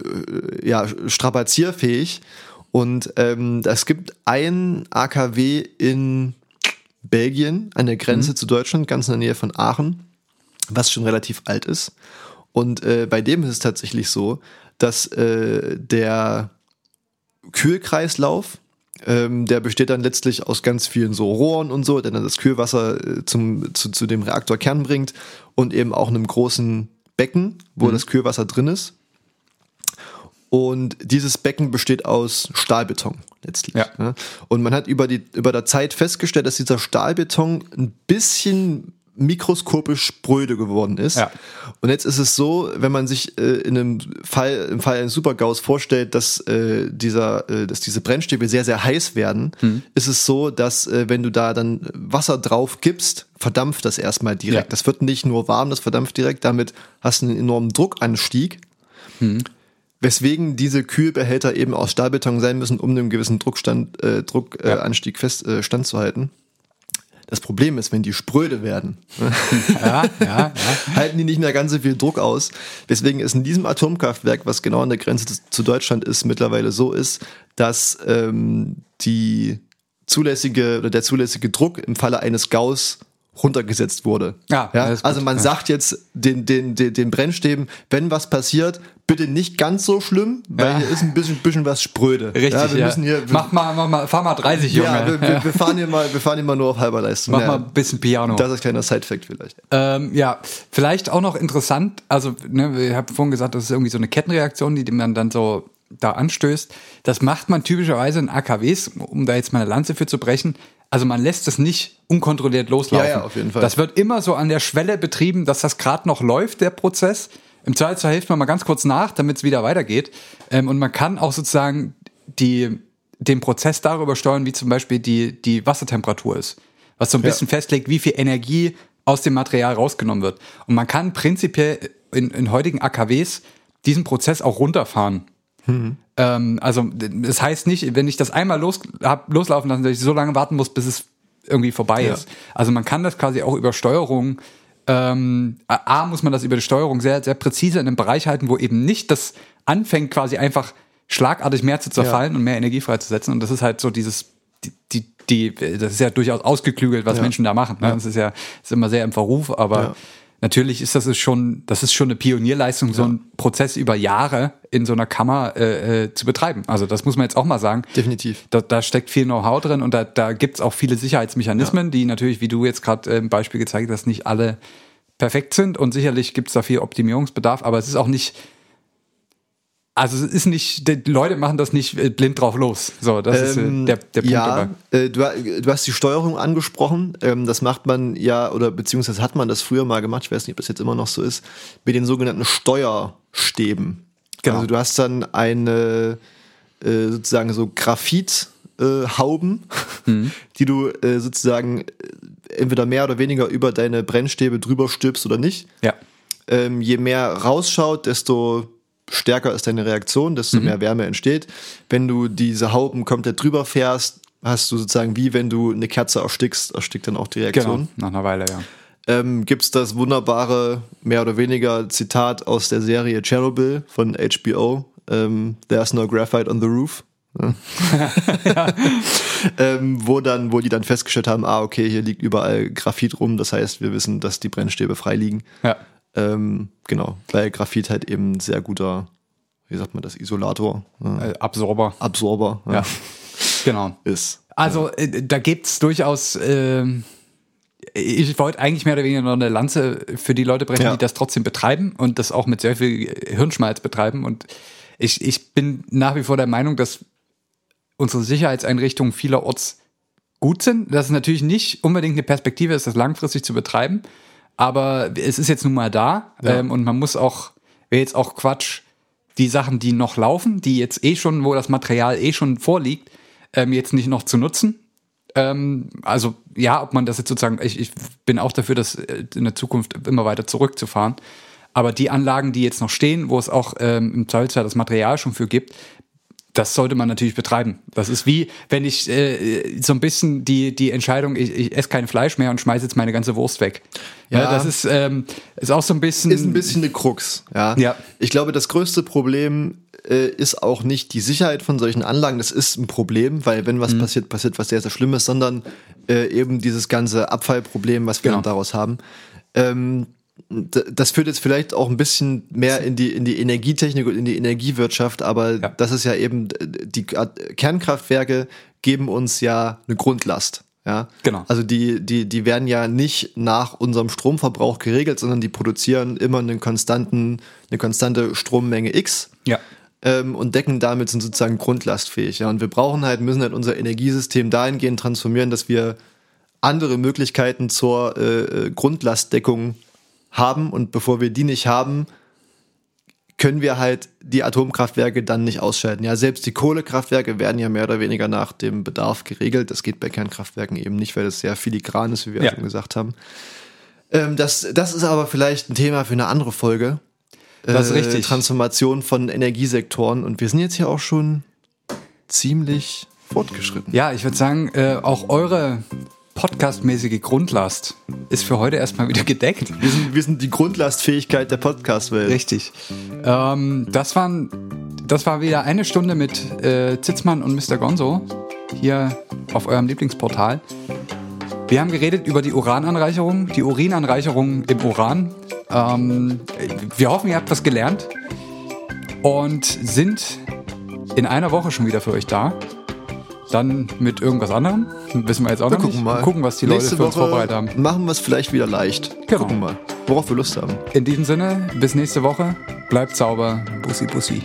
ja, strapazierfähig. Und ähm, es gibt ein AKW in Belgien an der Grenze zu Deutschland, ganz in der Nähe von Aachen, was schon relativ alt ist. Und äh, bei dem ist es tatsächlich so, dass äh, der Kühlkreislauf, ähm, der besteht dann letztlich aus ganz vielen so Rohren und so, der dann das Kühlwasser äh, zum, zu, zu dem Reaktorkern bringt und eben auch einem großen Becken, wo das Kühlwasser drin ist. Und dieses Becken besteht aus Stahlbeton letztlich. Ja. ne? Und man hat über, die, über der Zeit festgestellt, dass dieser Stahlbeton ein bisschen mikroskopisch spröde geworden ist. Ja. Und jetzt ist es so, wenn man sich äh, in einem Fall, im Fall eines Supergaus vorstellt, dass äh, dieser, äh, dass diese Brennstäbe sehr, sehr heiß werden, Mhm. ist es so, dass äh, wenn du da dann Wasser drauf gibst, verdampft das erstmal direkt. Ja. Das wird nicht nur warm, das verdampft direkt. Damit hast du einen enormen Druckanstieg. Mhm. Weswegen diese Kühlbehälter eben aus Stahlbeton sein müssen, um einem gewissen Druckstand, äh, Druckanstieg Ja. Fest äh, standzuhalten. Das Problem ist, wenn die spröde werden, Ja, ja, ja. halten die nicht mehr ganz so viel Druck aus. Weswegen es in diesem Atomkraftwerk, was genau an der Grenze zu- Deutschland ist, mittlerweile so ist, dass ähm, die zulässige oder der zulässige Druck im Falle eines Gaus runtergesetzt wurde. Ja, gut. also man Ja. sagt jetzt den, den, den, den Brennstäben, wenn was passiert, bitte nicht ganz so schlimm, weil Ja. hier ist ein bisschen, bisschen was spröde. Richtig, ja, wir ja. müssen hier, mach mal, mach mal, fahr mal 30, Junge. ja, wir, wir, wir fahren hier mal, wir fahren hier mal nur auf halber Leistung. Mach ja. mal ein bisschen Piano. Das ist ein kleiner Side-Fact vielleicht. Ähm, ja, vielleicht auch noch interessant, also ne, ich habe vorhin gesagt, das ist irgendwie so eine Kettenreaktion, die man dann so da anstößt. Das macht man typischerweise in AKWs, um da jetzt mal eine Lanze für zu brechen. Also man lässt es nicht unkontrolliert loslaufen. Ja, ja, auf jeden Fall. Das wird immer so an der Schwelle betrieben, dass das gerade noch läuft, der Prozess. Im Zweifelsfall hilft man mal ganz kurz nach, damit es wieder weitergeht. Ähm, und man kann auch sozusagen die, den Prozess darüber steuern, wie zum Beispiel die, die Wassertemperatur ist. Was so ein Ja. bisschen festlegt, wie viel Energie aus dem Material rausgenommen wird. Und man kann prinzipiell in, in heutigen AKWs diesen Prozess auch runterfahren. Ähm, also das heißt nicht, wenn ich das einmal los, hab loslaufen lassen, dass ich so lange warten muss, bis es irgendwie vorbei Ja. ist. Also man kann das quasi auch über Steuerung, ähm, A, muss man das über die Steuerung sehr, sehr präzise in einem Bereich halten, wo eben nicht das anfängt, quasi einfach schlagartig mehr zu zerfallen und mehr Energie freizusetzen. Und das ist halt so dieses, die, die, die das ist ja durchaus ausgeklügelt, was Ja. Menschen da machen. Ne? Das ist ja ist immer sehr im Verruf, aber Ja. Natürlich ist das ist schon, das ist schon eine Pionierleistung, so einen Prozess über Jahre in so einer Kammer äh, äh, zu betreiben. Also das muss man jetzt auch mal sagen. Definitiv. Da, da steckt viel Know-how drin und da, da gibt's auch viele Sicherheitsmechanismen, die natürlich, wie du jetzt gerade äh, im Beispiel gezeigt hast, nicht alle perfekt sind und sicherlich gibt's da viel Optimierungsbedarf, aber es ist auch nicht, also es ist nicht, die Leute machen das nicht äh, blind drauf los. So, das ist äh, Ähm, der, der Punkt ja, äh, du, du hast die Steuerung angesprochen. Ähm, das macht man ja, oder beziehungsweise hat man das früher mal gemacht, ich weiß nicht, ob das jetzt immer noch so ist, mit den sogenannten Steuerstäben. Genau. Also du hast dann eine äh, sozusagen so Graphithauben, äh, Mhm. die du äh, sozusagen entweder mehr oder weniger über deine Brennstäbe drüber stülpst oder nicht. Ja. Ähm, je mehr rausschaut, desto stärker ist deine Reaktion, desto mehr Wärme entsteht. Wenn du diese Hauben komplett drüber fährst, hast du sozusagen wie wenn du eine Kerze erstickst, erstickt dann auch die Genau, Reaktion. nach einer Weile, ja. Ähm, Gibt es das wunderbare, mehr oder weniger Zitat aus der Serie Chernobyl von HBO, ähm, There's no graphite on the roof. Ja. ähm, wo dann, wo die dann festgestellt haben, ah, okay, hier liegt überall Graphit rum, das heißt, wir wissen, dass die Brennstäbe frei liegen. Ja. Ähm, genau, weil Graphit halt eben ein sehr guter, wie sagt man das, Isolator, äh, Äh, Absorber. Absorber ja. Ja. Genau. ist. Also äh, da gibt's durchaus ähm, ich wollte eigentlich mehr oder weniger noch eine Lanze für die Leute brechen, Ja. die das trotzdem betreiben und das auch mit sehr viel Hirnschmalz betreiben. Und ich, ich bin nach wie vor der Meinung, dass unsere Sicherheitseinrichtungen vielerorts gut sind. Dass es natürlich nicht unbedingt eine Perspektive ist, das langfristig zu betreiben. Aber es ist jetzt nun mal da Ja. ähm, und man muss auch, wäre jetzt auch Quatsch, die Sachen, die noch laufen, die jetzt eh schon, wo das Material eh schon vorliegt, ähm, jetzt nicht noch zu nutzen. Ähm, also ja, ob man das jetzt sozusagen, ich, ich bin auch dafür, das äh, in der Zukunft immer weiter zurückzufahren. Aber die Anlagen, die jetzt noch stehen, wo es auch ähm, im Zweifelsfall das Material schon für gibt, das sollte man natürlich betreiben. Das ist wie, wenn ich äh, so ein bisschen die, die Entscheidung, ich, ich esse kein Fleisch mehr und schmeiße jetzt meine ganze Wurst weg. Ja, Ja. das ist, ähm, ist auch so ein bisschen. ist ein bisschen eine Krux. Ja. Ja. Ich glaube, das größte Problem äh, ist auch nicht die Sicherheit von solchen Anlagen. Das ist ein Problem, weil wenn was Mhm. passiert, passiert was sehr, sehr Schlimmes, sondern äh, eben dieses ganze Abfallproblem, was wir Genau. daraus haben. Ähm, das führt jetzt vielleicht auch ein bisschen mehr in die, in die Energietechnik und in die Energiewirtschaft, aber Ja. das ist ja eben, die Kernkraftwerke geben uns ja eine Grundlast. Ja, Genau. Also die, die, die werden ja nicht nach unserem Stromverbrauch geregelt, sondern die produzieren immer einen konstanten, eine konstante Strommenge X Ja. ähm, und decken damit sind sozusagen grundlastfähig. Ja, und wir brauchen halt, müssen halt unser Energiesystem dahingehend transformieren, dass wir andere Möglichkeiten zur äh, äh, Grundlastdeckung haben und bevor wir die nicht haben, können wir halt die Atomkraftwerke dann nicht ausschalten. Ja, selbst die Kohlekraftwerke werden ja mehr oder weniger nach dem Bedarf geregelt. Das geht bei Kernkraftwerken eben nicht, weil das sehr filigran ist, wie wir Ja. schon gesagt haben. Ähm, das, das ist aber vielleicht ein Thema für eine andere Folge. Das ist Äh, richtig. Transformation von Energiesektoren. Und wir sind jetzt hier auch schon ziemlich fortgeschritten. Ja, ich würde sagen, äh, auch eure podcastmäßige Grundlast ist für heute erstmal wieder gedeckt. Wir sind, wir sind die Grundlastfähigkeit der Podcast-Welt. Richtig. Ähm, das, waren, das war wieder eine Stunde mit äh, Zitzmann und Mr. Gonzo hier auf eurem Lieblingsportal. Wir haben geredet über die Urananreicherung, die Urinanreicherung im Uran. Ähm, wir hoffen, ihr habt was gelernt und sind in einer Woche schon wieder für euch da. Dann mit irgendwas anderem. Wissen wir jetzt auch Wir noch gucken nicht. mal. Gucken, was die Nächste Leute für uns Woche vorbereitet haben. Machen wir es vielleicht wieder leicht. Genau. Gucken mal, worauf wir Lust haben. In diesem Sinne, bis nächste Woche. Bleibt sauber. Bussi, bussi.